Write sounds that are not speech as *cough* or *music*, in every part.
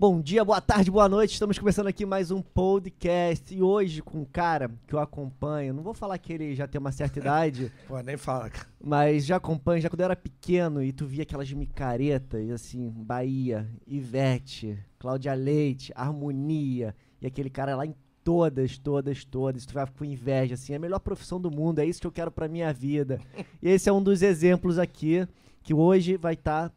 Bom dia, boa tarde, boa noite. Estamos começando aqui mais um podcast. E hoje com um cara que eu acompanho. Não vou falar que ele já tem uma certa *laughs* idade, Pô, nem fala. cara. mas já acompanho, já quando eu era pequeno e tu via aquelas micaretas, e assim, Bahia, Ivete, Cláudia Leite, Harmonia, e aquele cara lá em todas, todas, todas. Tu vai com inveja, assim, é a melhor profissão do mundo, é isso que eu quero pra minha vida. *laughs* E esse é um dos exemplos aqui, que hoje vai estar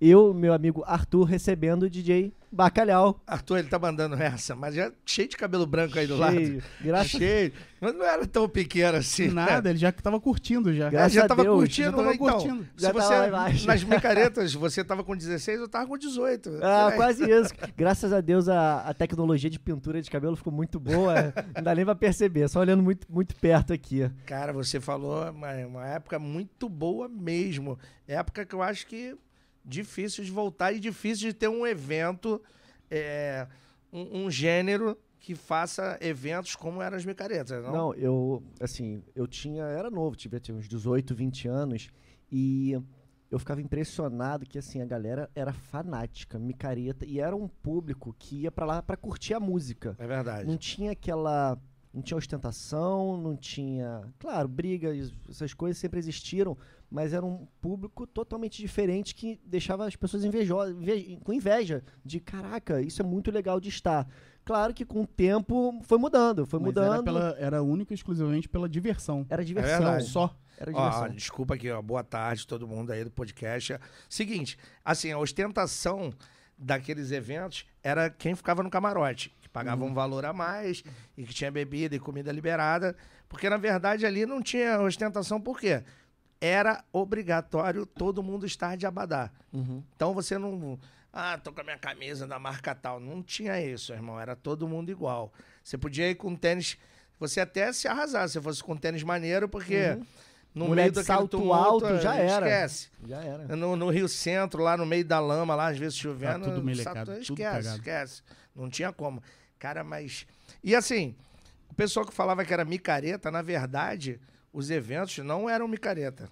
eu, meu amigo Arthur, recebendo o DJ Bacalhau. Arthur, ele tá mandando essa, mas já cheio de cabelo branco aí do Cheio. lado. Graças Cheio. Mas não era tão pequeno assim. né? Nada, ele já que tava curtindo já. Graças já a tava Deus, curtindo, já tava né? Então, curtindo. Se Já tava você, nas *laughs* micaretas, você tava com 16, eu tava com 18. Ah, aí. quase isso. Graças a Deus a, a tecnologia de pintura de cabelo ficou muito boa. *laughs* Não dá nem pra perceber, só olhando muito, muito perto aqui. Cara, você falou uma, uma época muito boa mesmo. Época que eu acho que difícil de voltar e difícil de ter um evento, é, um, um gênero que faça eventos como eram as micaretas, não? Não, eu, assim, eu tinha, era novo, tive tinha uns 18, 20 anos e eu ficava impressionado que, assim, a galera era fanática, micareta, e era um público que ia pra lá pra curtir a música. É verdade. Não tinha aquela. Não tinha ostentação, não tinha. Claro, brigas, essas coisas sempre existiram, mas era um público totalmente diferente que deixava as pessoas invejosas, inve- com inveja de caraca, isso é muito legal de estar. Claro que com o tempo foi mudando, foi Mas mudando. Era, pela, era única e exclusivamente pela diversão. Era diversão. verdade. Só. Era Ó, diversão. desculpa aqui, ó. Boa tarde, todo mundo aí do podcast. Seguinte, assim, a ostentação daqueles eventos era quem ficava no camarote, que pagava Uhum. um valor a mais e que tinha bebida e comida liberada, porque na verdade ali não tinha ostentação, por quê? Era obrigatório todo mundo estar de abadá. Uhum. Então você não. Ah, tô com a minha camisa da marca tal. Não tinha isso, irmão. Era todo mundo igual. Você podia ir com tênis. Você até se arrasar se fosse com tênis maneiro, porque Uhum. no Mulher meio de salto tumulto, alto já era. Esquece. Já era. No, no Rio Centro, lá no meio da lama, lá às vezes chovendo. Tá tudo melecado, tudo esquece, cagado. esquece. Não tinha como. Cara, mas. E assim, o pessoal que falava que era micareta, na verdade, os eventos não eram micareta.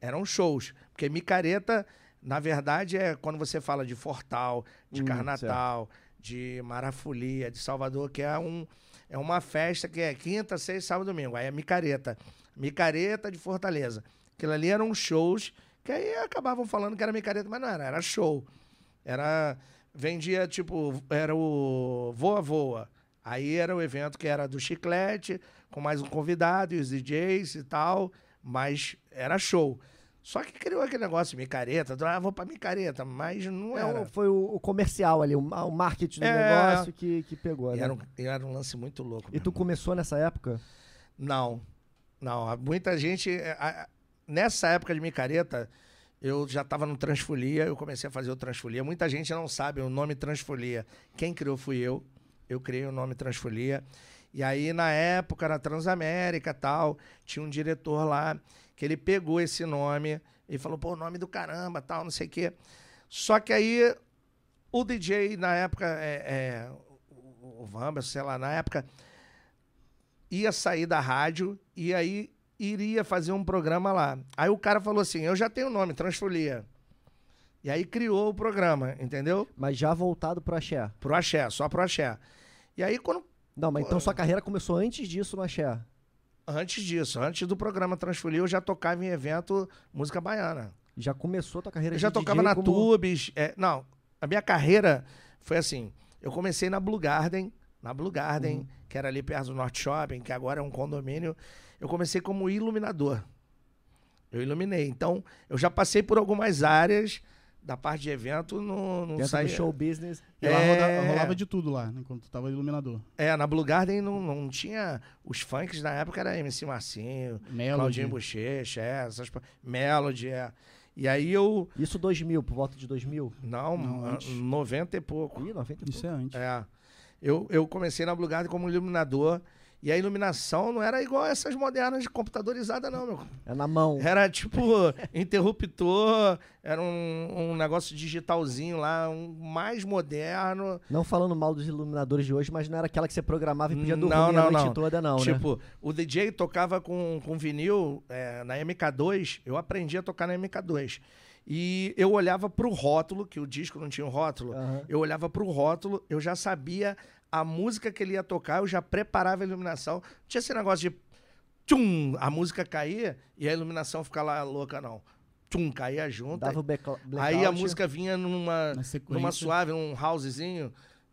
Eram shows. Porque micareta, na verdade, é quando você fala de Fortal, de Hum, Carnatal, de Marafolia, de Salvador, que é, um, é uma festa que é quinta, sexta, sábado, domingo. Aí é micareta. Micareta de Fortaleza. Aquilo ali eram shows que aí acabavam falando que era micareta, mas não era, era show. Era. Vendia, tipo, era o Voa Voa. Aí era o evento que era do chiclete, com mais um convidado e os DJs e tal, mas era show. Só que criou aquele negócio de micareta, ah, vou pra micareta, mas não É, era. foi o, o comercial ali, o, o marketing do É. negócio que, que pegou. E né? era, um, era um lance muito louco. E tu irmão. começou nessa época? Não, não. Muita gente. é, Nessa época de micareta, eu já estava no Transfolia, eu comecei a fazer o Transfolia. Muita gente não sabe o nome Transfolia. Quem criou fui eu. Eu criei o nome Transfolia. E aí, na época, na Transamérica tal, tinha um diretor lá que ele pegou esse nome e falou, pô, nome do caramba, tal, não sei o quê. Só que aí, o DJ, na época, é, é, o- Vamba, sei lá, na época, ia sair da rádio e aí iria fazer um programa lá. Aí o cara falou assim: Eu já tenho o nome, Transfolia. E aí criou o programa, entendeu? Mas já voltado pro axé. Pro Axé, só pro Axé. E aí, quando. Não, mas então sua carreira começou antes disso no axé. Antes disso, antes do programa Transfolia, eu já tocava em evento música baiana. Já começou a tua carreira Eu já de tocava DJ na como... Tubes. é, não, a minha carreira foi assim. Eu comecei na Blue Garden, na Blue Garden, Uhum. que era ali perto do Norte Shopping, que agora é um condomínio. Eu comecei como iluminador. Eu iluminei. Então, eu já passei por algumas áreas da parte de evento, não, não Dentro saía. do show business. E lá É. roda- rolava de tudo lá, né, enquanto tu tava iluminador. É, na Blue Garden não, não tinha. Os funks na época era MC Marcinho, Melody. Claudinho Bochecha, é, essas, Melody, é. E aí eu. Isso 2000, por volta de 2000. Não, Não, a- antes. 90 e pouco. Ih, 90 e Isso é antes. É. Eu, eu comecei na Blue Garden como iluminador. E a iluminação não era igual essas modernas de computadorizada, não, meu. É na mão. Era tipo *laughs* interruptor, era um, um negócio digitalzinho lá, um mais moderno. Não falando mal dos iluminadores de hoje, mas não era aquela que você programava e podia dormir Não, a não, noite não. toda, não, né? tipo, o DJ tocava com, com vinil é, na MK2, eu aprendi a tocar na MK2. E eu olhava pro rótulo, que o disco não tinha um rótulo. Aham. Eu olhava pro rótulo, eu já sabia a música que ele ia tocar, eu já preparava a iluminação. Não tinha esse negócio de tchum, a música caía e a iluminação ficar lá louca, não. Tchum, caía junto. Dava o black- Aí a blackout. música vinha numa, numa suave, num housezinho.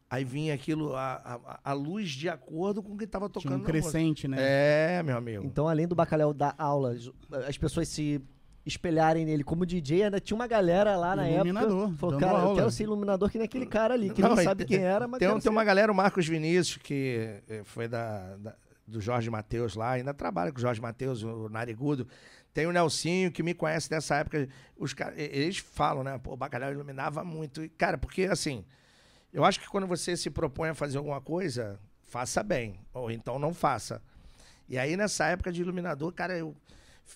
Aí vinha aquilo, a, a, a luz de acordo com o que tava Tinha tocando um na música. crescente, né? É, meu amigo. Então, além do bacalhau dar aula, as pessoas se espelharem nele como DJ, ainda tinha uma galera lá na Iluminador, época. Falou, cara, eu aula. quero ser iluminador que nem aquele cara ali, que Não, e sabe tem- quem era, mas Tem, tem ser. uma galera, o Marcos Vinícius, que eh, foi da, da- do Jorge Matheus lá, ainda trabalha com o Jorge Matheus, o Narigudo. Tem o Nelsinho, que me conhece dessa época. Os eles falam, né? Pô, o Bacalhau iluminava muito. E, cara, porque assim, eu acho que quando você se propõe a fazer alguma coisa, faça bem. Ou então não faça. E aí, nessa época de iluminador, cara, eu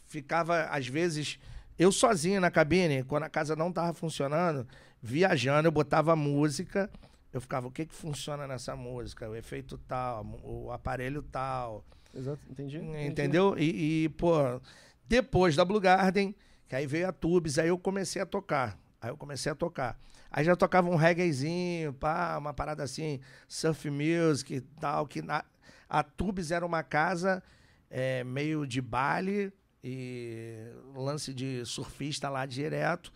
ficava, às vezes, eu sozinho na cabine, quando a casa não tava funcionando, viajando, eu botava música, eu ficava, o que que funciona nessa música? O efeito tal, o aparelho tal, Exato, entendi. entendi. entendeu? E, e, pô, depois da Blue Garden, que aí veio a Tubes, aí eu comecei a tocar. Aí eu comecei a tocar. Aí já tocava um reggaezinho, pá, uma parada assim, surf music e tal, que na, a Tubes era uma casa é, meio de baile e lance de surfista lá direto.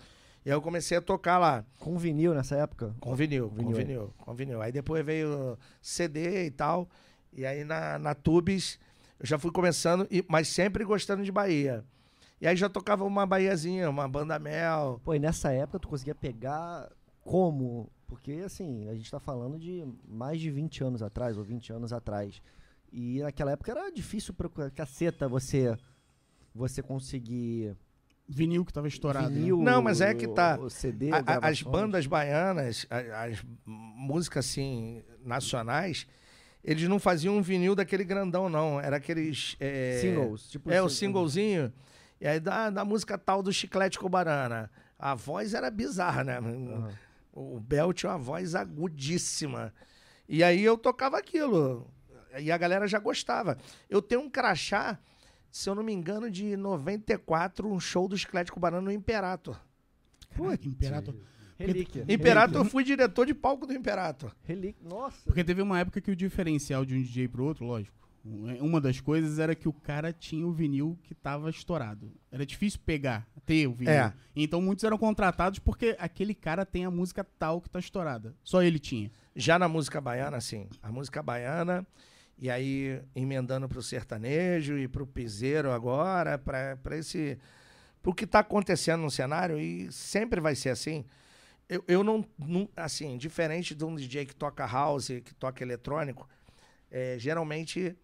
E aí eu comecei a tocar lá. Com vinil nessa época? Com vinil, com Vinil. vinil, com vinil. Aí depois veio CD e tal. E aí na, na Tubes eu já fui começando, mas sempre gostando de Bahia. E aí já tocava uma Bahiazinha, uma banda mel. Pô, e nessa época tu conseguia pegar como? Porque, assim, a gente tá falando de mais de 20 anos atrás, ou 20 anos atrás. E naquela época era difícil pra caceta você, você conseguir Vinil que tava estourado. né? vinil, Não, mas é que tá. o, o CD, A- as bandas baianas, a- as, músicas assim, nacionais, eles não faziam um vinil daquele grandão, não. Era aqueles. é, Singles. Tipo É, o sing- singlezinho. E aí da, da música tal do Chiclete com Banana. A voz era bizarra, né? Aham. O Bel tinha uma voz agudíssima. E aí eu tocava aquilo. E a galera já gostava. Eu tenho um crachá, se eu não me engano, de 94, um show do Chiclete com Banana no Imperator. Caraca, Imperator. Relíquia. Imperator, eu fui diretor de palco do Imperator. Relíquia. Nossa. Porque teve uma época que o diferencial de um DJ pro outro, lógico, uma das coisas era que o cara tinha o vinil que tava estourado. Era difícil pegar, ter o vinil. É. Então muitos eram contratados porque aquele cara tem a música tal que tá estourada. Só ele tinha. Já na música baiana, sim. A música baiana, e aí emendando pro sertanejo e pro piseiro agora, pra esse. pro que tá acontecendo no cenário, e sempre vai ser assim. Eu, eu não, não- Assim, diferente de um DJ que toca house, que toca eletrônico, é, geralmente.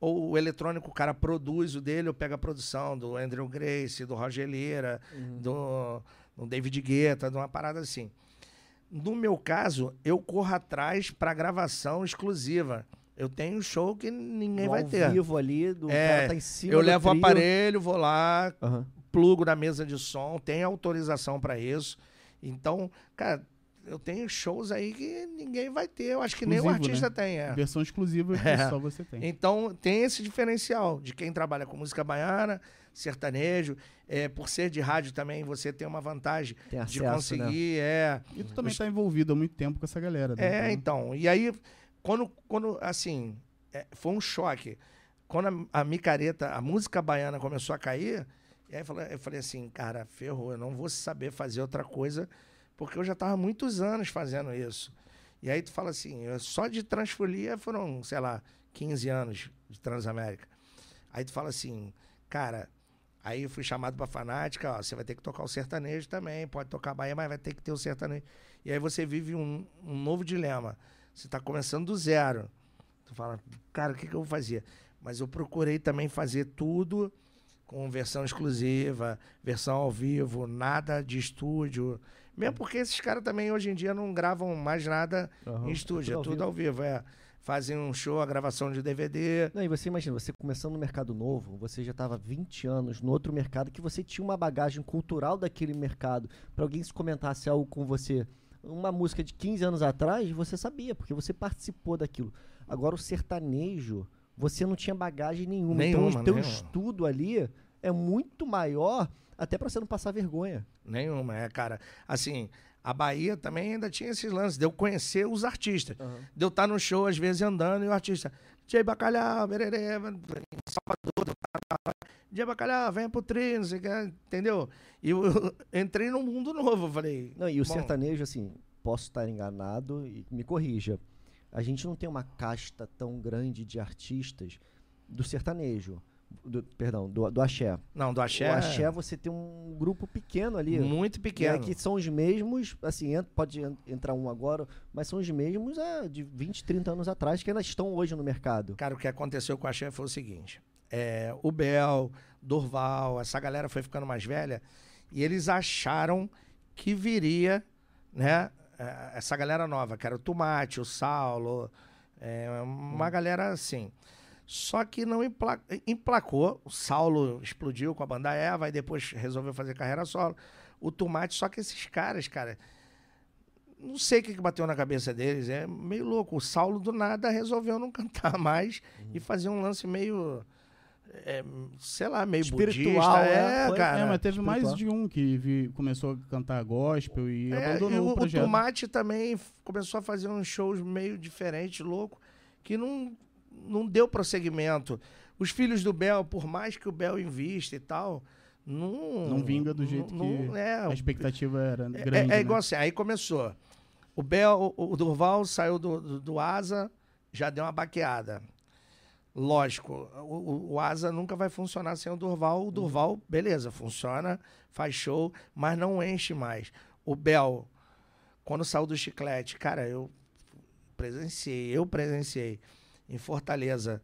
Ou o eletrônico, o cara produz o dele, ou pega a produção do Andrew Grace, do Roger Lira, do, do David Guetta, de uma parada assim. No meu caso, eu corro atrás para gravação exclusiva. Eu tenho um show que ninguém No vai ao ter. vivo ali, do É, cara tá em cima Eu levo o aparelho, vou lá, Aham. plugo na mesa de som, tenho autorização para isso. Então, cara, eu tenho shows aí que ninguém vai ter. Eu acho que nem o Exclusivo, artista né? tem. É. Versão exclusiva que *laughs* É. só você tem. Então tem esse diferencial de quem trabalha com música baiana, sertanejo. É, por ser de rádio também, você tem uma vantagem Tem de acesso, né? conseguir. É, E tu também tá envolvido há muito tempo com essa galera. né? É, então. E aí, quando, quando assim, é, foi um choque. Quando a, a micareta, a música baiana começou a cair, e aí eu falei, eu falei assim, cara, ferrou, eu não vou saber fazer outra coisa, porque eu já estava muitos anos fazendo isso. E aí tu fala assim, só de transfolia foram, sei lá, 15 anos de Transamérica. Aí tu fala assim, cara, aí eu fui chamado pra Fanática, ó, você vai ter que tocar o sertanejo também, pode tocar Bahia, mas vai ter que ter o sertanejo. E aí você vive um, um novo dilema. Você tá começando do zero. Tu fala, cara, o que, que eu vou fazer? Mas eu procurei também fazer tudo com versão exclusiva, versão ao vivo, nada de estúdio. Mesmo porque esses caras também hoje em dia não gravam mais nada Aham. em estúdio, É é tudo tudo ao ao vivo, é. Fazem um show, a gravação de DVD. Não, e você imagina, você começando no mercado novo, você já estava 20 anos no outro mercado, que você tinha uma bagagem cultural daquele mercado. Para alguém se comentasse algo com você, uma música de 15 anos atrás, você sabia, porque você participou daquilo. Agora o sertanejo, você não tinha bagagem nenhuma. Nenhuma, então o teu nenhuma. estudo ali é muito maior até pra você não passar vergonha. Nenhuma, é, cara. Assim, a Bahia também ainda tinha esses lances, de eu conhecer os artistas. De eu estar no show, às vezes, andando, e o artista, Jay Bacalhau, Bererê, Salvador, Jay Bacalhau, vem pro tri, não sei o que, entendeu? E eu, *laughs* eu entrei num mundo novo, falei... Não, e o bom, sertanejo, assim, posso estar enganado e me corrija. A gente não tem uma casta tão grande de artistas do sertanejo. Do, perdão, do, do axé. Não, do Axé, O axé você tem um grupo pequeno ali. muito que é pequeno. que são os mesmos, assim, en- pode en- entrar um agora, mas são os mesmos é, de 20, 30 anos atrás que ainda estão hoje no mercado. Cara, o que aconteceu com a Axé foi o seguinte: é, o Bel, Durval, essa galera foi ficando mais velha e eles acharam que viria, né? é, Essa galera nova, que era o Tomate, o Saulo, é, uma galera assim. Só que não empla- emplacou. O Saulo explodiu com a banda Eva e depois resolveu fazer carreira solo. O Tomate, só que esses caras, cara, não sei o que, que bateu na cabeça deles, é meio louco. O Saulo do nada resolveu não *laughs* cantar mais e fazer um lance meio, é, sei lá, meio Espiritual, budista. é, É, cara. é, mas teve mais espiritual. de um que vi- começou a cantar gospel e É, abandonou e o o, projeto. Tomate também começou a fazer uns shows meio diferentes, louco, que não, não deu prosseguimento. Os filhos do Bel, por mais que o Bel invista e tal, não... Não vinga do jeito não- que é, A expectativa era É- grande. É, né? igual assim, aí começou. O Bel, o, o Durval saiu do, do, do Asa, já deu uma baqueada. Lógico, o, o- o Asa nunca vai funcionar sem o Durval. O Durval, beleza, funciona, faz show, mas não enche mais. O Bel, quando saiu do chiclete, cara, eu presenciei, eu presenciei em Fortaleza,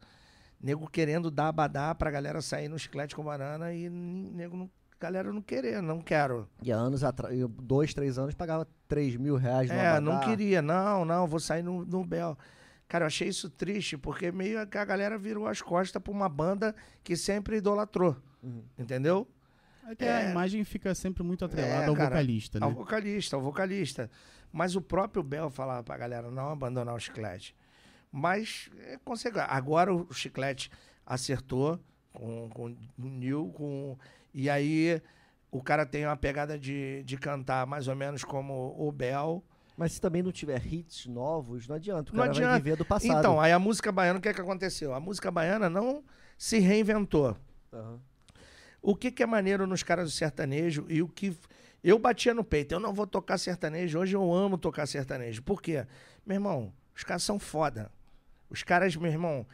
nego querendo dar abadá pra galera sair no chiclete com banana e nego não, galera não querer, não quero. E há anos atrás, dois, três anos, pagava 3 mil reais no É, Abadá. não queria, não, não, vou sair no, no Bel. Cara, eu achei isso triste, porque meio que a galera virou as costas pra uma banda que sempre idolatrou. Uhum. Entendeu? É que É. a imagem fica sempre muito atrelada É, ao cara, vocalista, né? Ao vocalista, ao vocalista. Mas o próprio Bel falava pra galera não abandonar o chiclete. Mas, é, consegui- agora o chiclete acertou com, com o Nil, com, e aí o cara tem uma pegada de, de cantar mais ou menos como o Bel. Mas se também não tiver hits novos, não adianta. O Não cara vai adianta. viver do passado. Então, aí a música baiana, o que, é que aconteceu? A música baiana não se reinventou. Aham. O que, que é maneiro nos caras do sertanejo e o que. Eu batia no peito, eu não vou tocar sertanejo. Hoje eu amo tocar sertanejo. Por quê? Meu irmão, os caras são foda. Os caras, meu irmão,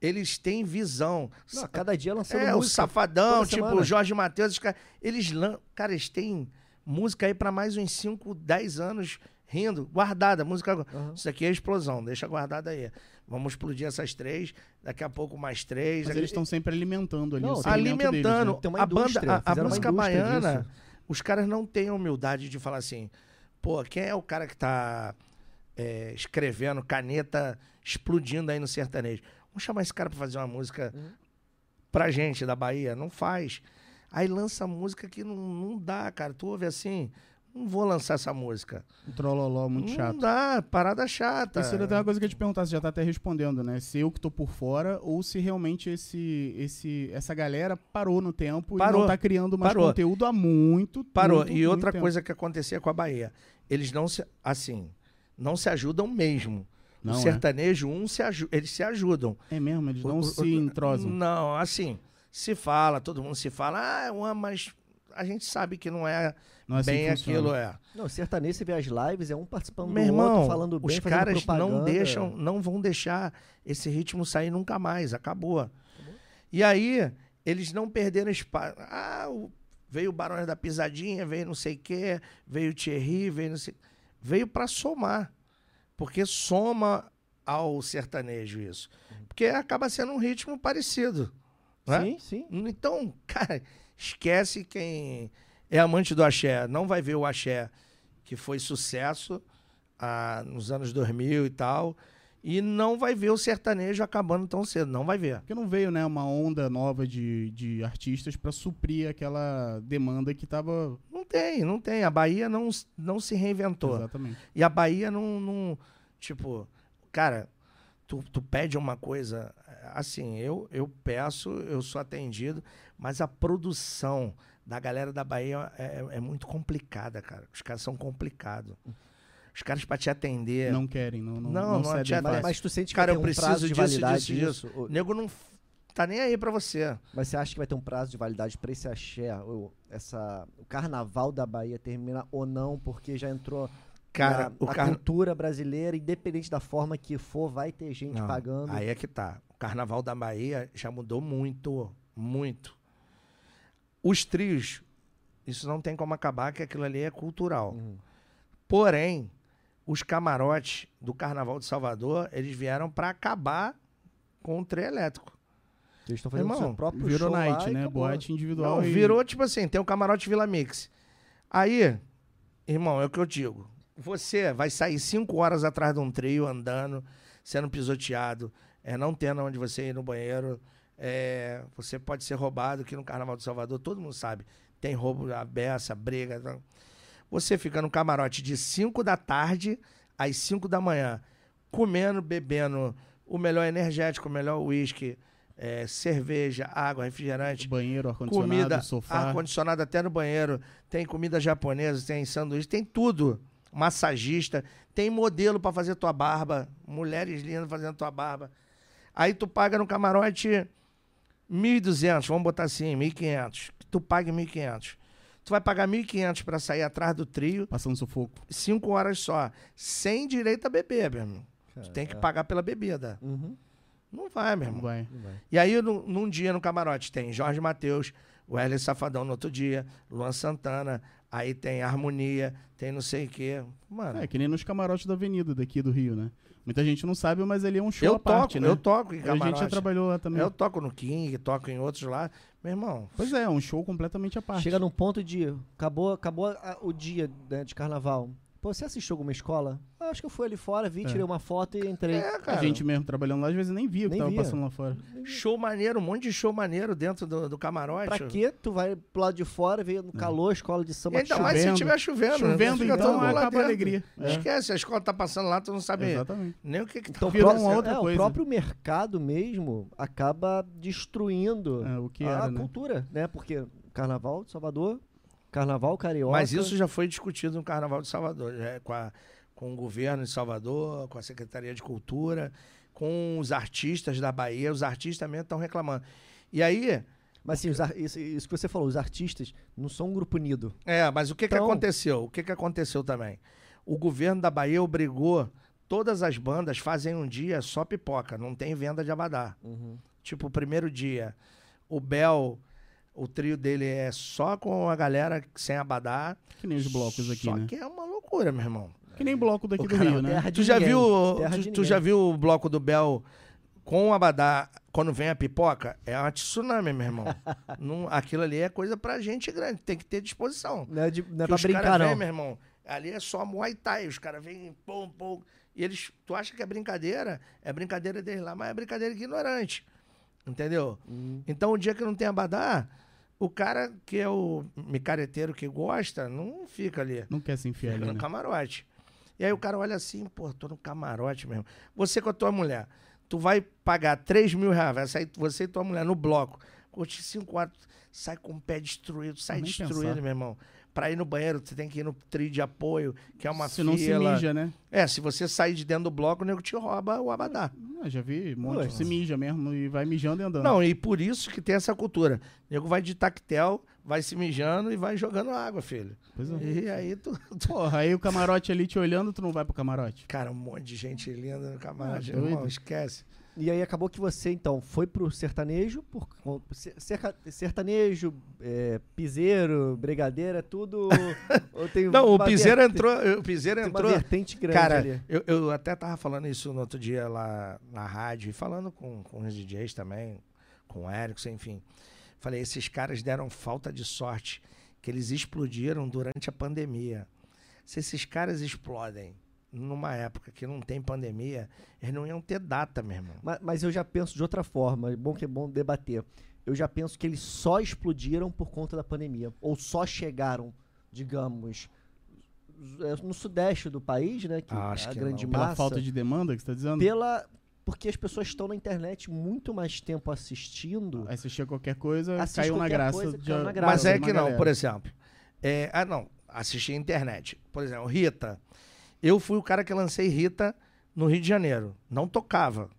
eles têm visão. Não, cada dia lançando É, o música. Safadão, toda tipo, semana. o Jorge Matheus, os caras, eles lan... Cara, eles têm música aí pra mais uns 5, 10 anos rindo, guardada, música. Aham. Isso aqui é explosão, deixa guardada aí. Vamos explodir essas três, daqui a pouco mais três. Mas daqui- eles estão sempre alimentando ali Não, o alimentando deles, né? A banda, a- a, música baiana. disso. Os caras não têm a humildade de falar assim, pô, quem é o cara que tá é, escrevendo, caneta explodindo aí no sertanejo? Vamos chamar esse cara pra fazer uma música Uhum. pra gente da Bahia? Não faz. Aí lança música que não, não dá, cara. Tu ouve assim, não vou lançar essa música. Um trololó muito não chato. dá, parada chata. Isso ainda tem uma coisa que eu ia te perguntar, você já tá até respondendo, né? Se eu que tô por fora ou se realmente esse, esse, essa galera parou no tempo Parou. e não tá criando mais Parou. conteúdo há muito Parou. muito, e muito outra tempo. coisa que acontecia com a Bahia, eles não se, assim, não se ajudam mesmo. Não, o é. sertanejo, um se eles se ajudam. É mesmo, eles não o- se o- entrosam. Não, assim, se fala, todo mundo se fala, ah, eu amo, mas a gente sabe que não é Não é assim bem funciona. aquilo, é. Não, sertanejo, você vê as lives, é um participando Meu do irmão, outro, falando bem, os caras não deixam, não vão deixar esse ritmo sair nunca mais, acabou. E aí, eles não perderam espaço. Ah, o- veio o Barões da Pisadinha, veio não sei o quê, veio o Thierry, veio não sei... Veio para somar. Porque soma ao sertanejo isso. Porque acaba sendo um ritmo parecido. Né? Sim, sim. Então, cara, esquece quem é amante do axé. Não vai ver o axé que foi sucesso ah, nos anos 2000 e tal. E não vai ver o sertanejo acabando tão cedo. Não vai ver. Porque não veio, né, uma onda nova de, de artistas pra suprir aquela demanda que tava. Não tem, não tem. A Bahia não, não se reinventou. Exatamente. E a Bahia não, não. Tipo, cara, tu, tu pede uma coisa, assim, eu, eu peço, eu sou atendido, mas a produção da galera da Bahia é, é- é muito complicada, cara. Os caras são complicados. Os caras pra te atender. Não querem, não, não, Não, não, não cedem adianta. Mas, mas tu sente que Cara, vai eu um prazo preciso de disso, validade disso, disso. O nego não tá nem aí pra você. Mas você acha que vai ter um prazo de validade pra esse axé? Ou essa, o carnaval da Bahia termina ou não? Porque já entrou Cara, na, a carna... cultura brasileira, independente da forma que for, vai ter gente Não, pagando. Aí é que tá. O carnaval da Bahia já mudou muito, muito. Os trios, isso não tem como acabar, que aquilo ali é cultural. Uhum. Porém, os camarotes do Carnaval de Salvador, eles vieram pra acabar com o trio elétrico. Eles estão fazendo o Irmão, seu próprio Virou show night, né? acabou. Boate individual. Não, e- virou tipo assim, tem o camarote Vila Mix. Aí, irmão, é o que eu digo. Você vai sair cinco horas atrás de um trio andando, sendo pisoteado, é, não tendo onde você ir no banheiro. é, você pode ser roubado, que no Carnaval de Salvador todo mundo sabe. Tem roubo, a beça, briga. tá? Você fica no camarote de 5 da tarde às 5 da manhã, comendo, bebendo o melhor energético, o melhor uísque, é, cerveja, água, refrigerante Banheiro, ar-condicionado, comida, sofá. ar-condicionado até no banheiro, tem comida japonesa, tem sanduíche, tem tudo. Massagista, tem modelo pra fazer tua barba, mulheres lindas fazendo tua barba. Aí tu paga no camarote 1.200, vamos botar assim, 1.500. Tu paga 1.500. Tu vai pagar 1.500 pra sair atrás do trio, Passando sufoco. 5 horas só, sem direito a beber, meu irmão. Tu tem que é. pagar pela bebida. Uhum. Não vai, meu Não irmão. vai. Não vai. E aí, num, num dia no camarote, tem Jorge Matheus, o Wesley Safadão no outro dia, Luan Santana, aí tem Harmonia, tem não sei o quê. Mano, É, que nem nos camarotes da Avenida daqui do Rio, né? Muita gente não sabe, mas ali é um show eu à parte, toco, né? eu toco em a camarote. gente já trabalhou lá também. Eu toco no King, toco em outros lá. Meu irmão, Pois é, é um show completamente à parte. Chega num ponto de. Acabou, acabou a- o dia né, de carnaval. Pô, você assistiu alguma escola? Ah, acho que eu fui ali fora, vi, É. tirei uma foto e entrei. é, cara. A gente mesmo trabalhando lá, às vezes nem via o que Nem tava via. passando lá fora. Show maneiro, um monte de show maneiro dentro do, do camarote. Pra quê? Tu vai pro lado de fora, vê no calor, escola de samba Ainda mais se Chovendo. tiver chovendo. né? Chovendo, Fica todo então, mundo lá acaba a dentro. alegria. É. Esquece, a escola tá passando lá, tu não sabe Exatamente. nem o que que tá Então, Virou pro- uma outra é, coisa. O próprio mercado mesmo acaba destruindo É, o que a era, né? cultura, né? Porque Carnaval de Salvador, Carnaval Carioca. Mas isso já foi discutido no Carnaval de Salvador, já é com, a- com o governo de Salvador, com a Secretaria de Cultura, com os artistas da Bahia. Os artistas também estão reclamando. E aí, Mas ar- isso, isso que você falou, os artistas não são um grupo unido. é, mas o que, que Então- aconteceu? O que, que aconteceu também? O governo da Bahia obrigou todas as bandas fazem um dia só pipoca, não tem venda de abadá. Tipo, o primeiro dia, o Bel, o trio dele é só com a galera sem abadá. Que nem os blocos aqui, só né? que é uma loucura, meu irmão. Que nem bloco daqui O do cara- Rio, né? Terra de Tu já ninguém, viu, tu, tu já viu o bloco do Bel com o Abadá quando vem a pipoca? É uma tsunami, meu irmão. *laughs* Não, aquilo ali é coisa pra gente grande, tem que ter disposição. Não é, de, não é Que pra os brincar, não. vêm, meu irmão, ali é só Muay Thai, os caras vêm pum, pum. E eles, tu acha que é brincadeira? É brincadeira deles lá, mas é brincadeira ignorante. Entendeu? Hum. Então, o dia que não tem Abadá, o cara que é o micareteiro que gosta, não fica ali. Não quer se enfiar Fica ali, no né? camarote. E aí o cara olha assim, pô, tô no camarote mesmo. Você com a tua mulher, tu vai pagar 3 mil reais, vai sair você e tua mulher no bloco, curte 5 horas, sai com o pé destruído, sai destruído, pensar. meu irmão. Pra ir no banheiro, você tem que ir no trio de apoio, que é uma Se não se fila. mija, né? É, se você sair de dentro do bloco, o nego te rouba o abadá. Ah, já vi um monte. Ué. Se mija mesmo e vai mijando e andando. Não, e por isso que tem essa cultura. O nego vai de tactel, vai se mijando e vai jogando água, filho. Pois é. E aí tu, *laughs* tu- Porra, aí o camarote ali te olhando, tu não vai pro camarote. Cara, um monte de gente linda no camarote. Ah, irmão, esquece. E aí acabou que você, então, foi pro sertanejo, por, cerca- sertanejo, é, piseiro, brigadeira, tudo. *laughs* Não, o Piseiro entrou. O Piseiro tem uma entrou. vertente grande Cara, eu, eu até tava falando isso no outro dia lá na rádio, e falando com, com os DJs também, com o Erickson, enfim. Falei, esses caras deram falta de sorte, que eles explodiram durante a pandemia. Se esses caras explodem numa época que não tem pandemia, eles não iam ter data, meu irmão. Ma- Mas, eu já penso de outra forma, é bom que é bom debater. Eu já penso que eles só explodiram por conta da pandemia. Ou só chegaram, digamos, é, no sudeste do país, né? Que Ah, acho a que grande não. Pela massa. falta de demanda que você tá dizendo? pela porque as pessoas estão na internet muito mais tempo assistindo. Assistia qualquer coisa, Assiste caiu na qualquer graça. coisa, de- caiu na graça. Mas é que não, galera. por exemplo. É, ah, não. Assisti a internet. Por exemplo, Rita. Eu fui o cara que lancei Rita no Rio de Janeiro. Não tocava.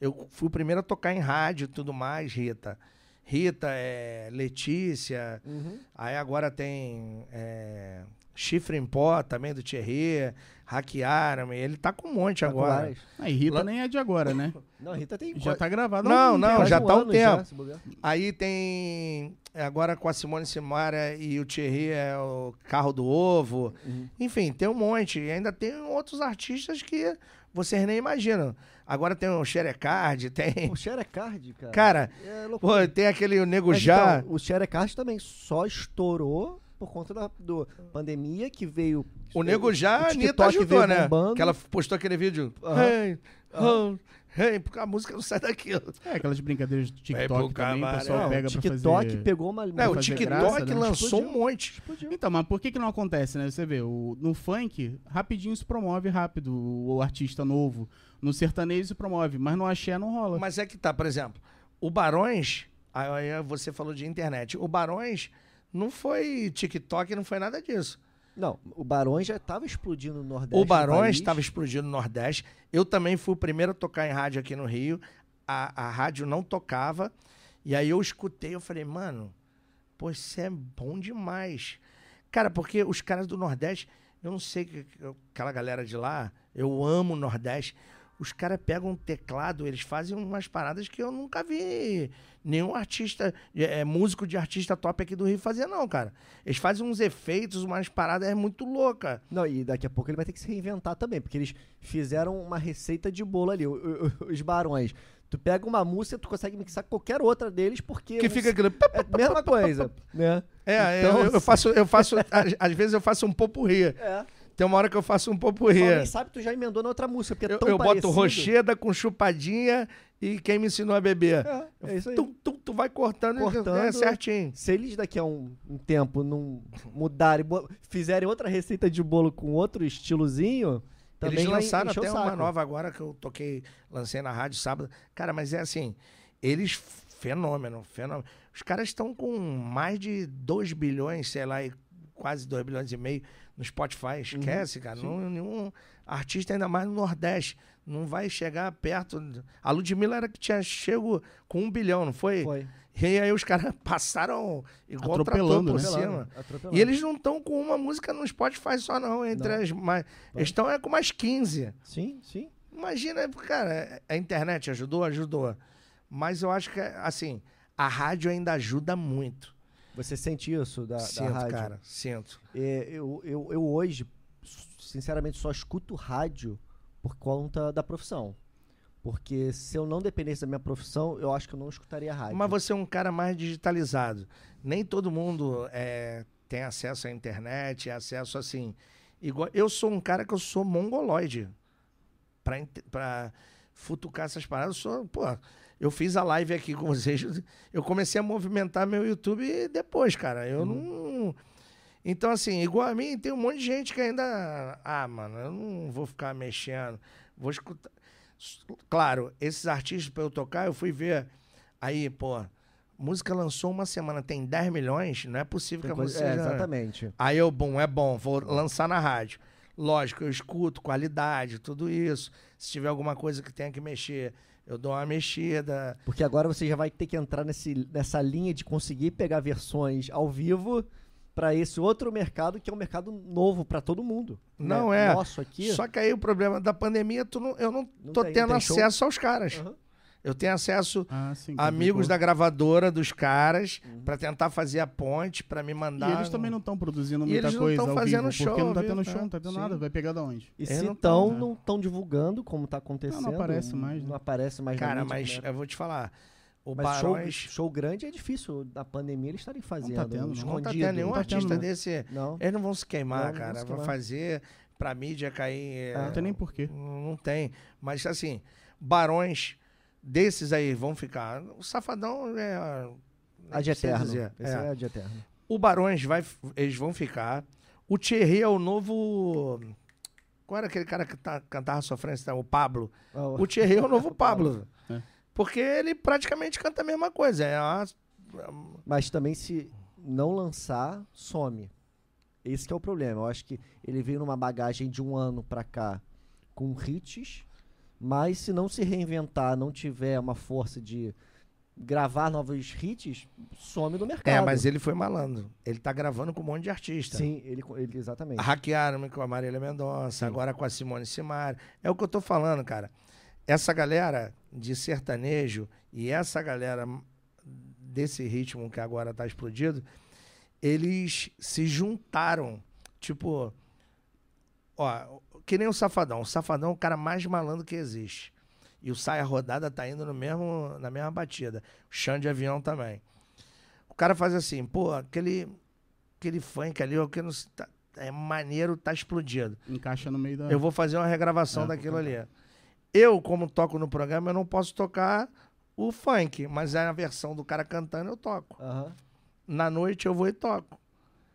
Eu fui o primeiro a tocar em rádio e tudo mais, Rita. Rita, é, Letícia. Uhum. Aí agora tem é, Chifre em Pó também do Thierry. Hackearam-me. Ele tá com um monte agora. Várias. Aí Rita Lá- nem é de agora, né? *laughs* Não, Rita tem Já tá gravado. há Não, um não, tempo. já tá um já, tempo. se bobear. Aí tem. Agora com a Simone Simara e o Thierry é o Carro do Ovo. Uhum. Enfim, tem um monte. E ainda tem outros artistas que vocês nem imaginam. Agora tem o Xerecard, tem. *laughs* O Sharecard, cara. Cara, é pô, tem aquele o Nego Mas Já. então, o Sharecard também só estourou por conta da do pandemia que veio. o Nego Já, o TikTok ajudou, veio né? bombando. Que ela postou aquele vídeo. Aham. Hey, oh, hey, porque a música não sai daquilo. É, aquelas brincadeiras do TikTok também, o pessoal Não, pega o pra TikTok fazer... pegou uma. É, o TikTok graça, né? lançou Explodiu. um monte. Explodiu. Então, mas por que que não acontece, né? Você vê, o, no funk, rapidinho se promove rápido o, o artista novo. No sertanejo se promove, mas no axé não rola. Mas é que tá, por exemplo, o Barões, aí você falou de internet, o Barões não foi TikTok, não foi nada disso. Não, o Barões já estava explodindo no Nordeste. O Barões estava explodindo no Nordeste. Eu também fui o primeiro a tocar em rádio aqui no Rio. A, a rádio não tocava. E aí eu escutei, eu falei, mano, pô, isso é bom demais. Cara, porque os caras do Nordeste, eu não sei, que- que- aquela galera de lá, eu amo o Nordeste. Os caras pegam um teclado, eles fazem umas paradas que eu nunca vi nenhum artista, é, músico de artista top aqui do Rio fazer, não, cara. Eles fazem uns efeitos, umas paradas é muito louca. Não, e daqui a pouco ele vai ter que se reinventar também, porque eles fizeram uma receita de bolo ali, os Barões. Tu pega uma música, tu consegue mixar qualquer outra deles, porque. Que fica aquilo. É a mesma coisa, né? É, Então, eu, eu faço, eu faço, *laughs* às, às vezes eu faço um popurri. É. Tem uma hora que eu faço um popurri. nem sabe, tu já emendou na outra música, porque é Eu, tão eu boto parecido. rocheda com chupadinha e quem me ensinou a beber. É, é isso aí. Tu, tu, tu vai cortando, Cortando. é certinho. Se eles daqui a um, um tempo não mudarem, fizerem outra receita de bolo com outro estilozinho, também Eles lançaram até uma nova agora que eu toquei, lancei na rádio sábado. Cara, mas é assim, eles, fenômeno, fenômeno. Os caras estão com mais de 2 bilhões, sei lá, e quase 2 bilhões e meio no Spotify. Esquece, cara. Não, nenhum artista, ainda mais no Nordeste, não vai chegar perto. A Ludmilla era que tinha chego com um bilhão, não foi? Foi. E aí os caras *laughs* passaram igual Atropelando, por né? cima. Atropelando. E eles não estão com uma música no Spotify só, não. Entre Não. as mais. Eles estão é, com mais 15. Sim, sim. Imagina, cara, a internet ajudou? Ajudou. Mas eu acho que, assim, a rádio ainda ajuda muito. Você sente isso da, da sinto, rádio? cara, sinto. É, eu, eu, eu hoje, sinceramente, só escuto rádio por conta da profissão. Porque se eu não dependesse da minha profissão, eu acho que eu não escutaria rádio. Mas você é um cara mais digitalizado. Nem todo mundo é, tem acesso à internet, acesso assim. Igual, eu sou um cara que eu sou mongoloide. Pra, pra futucar essas paradas, eu sou, pô. Eu fiz a live aqui com *laughs* vocês. Eu comecei a movimentar meu YouTube depois, cara. Eu não. Então, assim, igual a mim, tem um monte de gente que ainda. Ah, mano, eu não vou ficar mexendo. Vou escutar. Claro, esses artistas pra eu tocar, eu fui ver. Aí, pô, música lançou uma semana, tem 10 milhões, não é possível Tem que a música. é, exatamente. Aí eu, bom, é bom, vou lançar na rádio. Lógico, eu escuto, qualidade, tudo isso. Se tiver alguma coisa que tenha que mexer, eu dou uma mexida. Porque agora você já vai ter que entrar nesse, nessa linha de conseguir pegar versões ao vivo para esse outro mercado que é um mercado novo para todo mundo. Não né? é. Nosso aqui. Só que aí o problema da pandemia, tu não- eu não, Não tô tem- tendo tem show? acesso aos caras. Aham. Eu tenho acesso Ah, sim. amigos complicou. da gravadora dos caras pra tentar fazer a ponte, pra me mandar. E eles também não estão produzindo E muita eles não coisa tão ao fazendo vivo, show porque não ao tá vivo, tendo show, é. não tá tendo Sim. nada. Vai pegar da onde? E É, se não estão, tá, né? não estão divulgando como tá acontecendo. aparece mais, né? Não aparece mais Cara, mas era. eu vou te falar. O Mas show, Barões. show grande é difícil na pandemia eles estarem fazendo. tendo, não. Não escondido. tá tendo nenhum não tá artista tendo, né? desse. Não. Eles não vão se Não, queimar, não cara. se Vão fazer pra mídia cair. É. é, Não tem nem porquê. Não tem. Mas assim, barões desses aí vão ficar. O Safadão é. A de nem sei eterno. dizer. Esse É. é a de eterno. O Barões vai, eles vão ficar. O Thierry é o novo. Qual era aquele cara que tá, cantava sofrência? O Pablo. Ah, O Thierry é o novo *laughs* Pablo. É. Porque ele praticamente canta a mesma coisa. É uma- Mas também se não lançar, some. Esse que é o problema. Eu acho que ele veio numa bagagem de um ano pra cá com hits, mas se não se reinventar, não tiver uma força de gravar novos hits, some do mercado. É, mas ele foi malandro. Ele tá gravando com um monte de artista. Sim, ele, ele exatamente. Hackearam-me com a Marília Mendonça, Sim. agora com a Simone Simari. É o que eu tô falando, cara. Essa galera de sertanejo e essa galera desse ritmo que agora tá explodido, eles se juntaram. Tipo, ó, que nem o Safadão. O Safadão é o cara mais malandro que existe. E o Saia Rodada tá indo no mesmo, na mesma batida. O Chão de Avião também. O cara faz assim, pô, aquele, aquele funk ali, o que não tá- é maneiro, tá explodido. Encaixa no meio da. Eu vou fazer uma regravação É, daquilo ali. Eu, como toco no programa, eu não posso tocar o funk, mas é a versão do cara cantando, eu toco. Aham. Na noite eu vou e toco.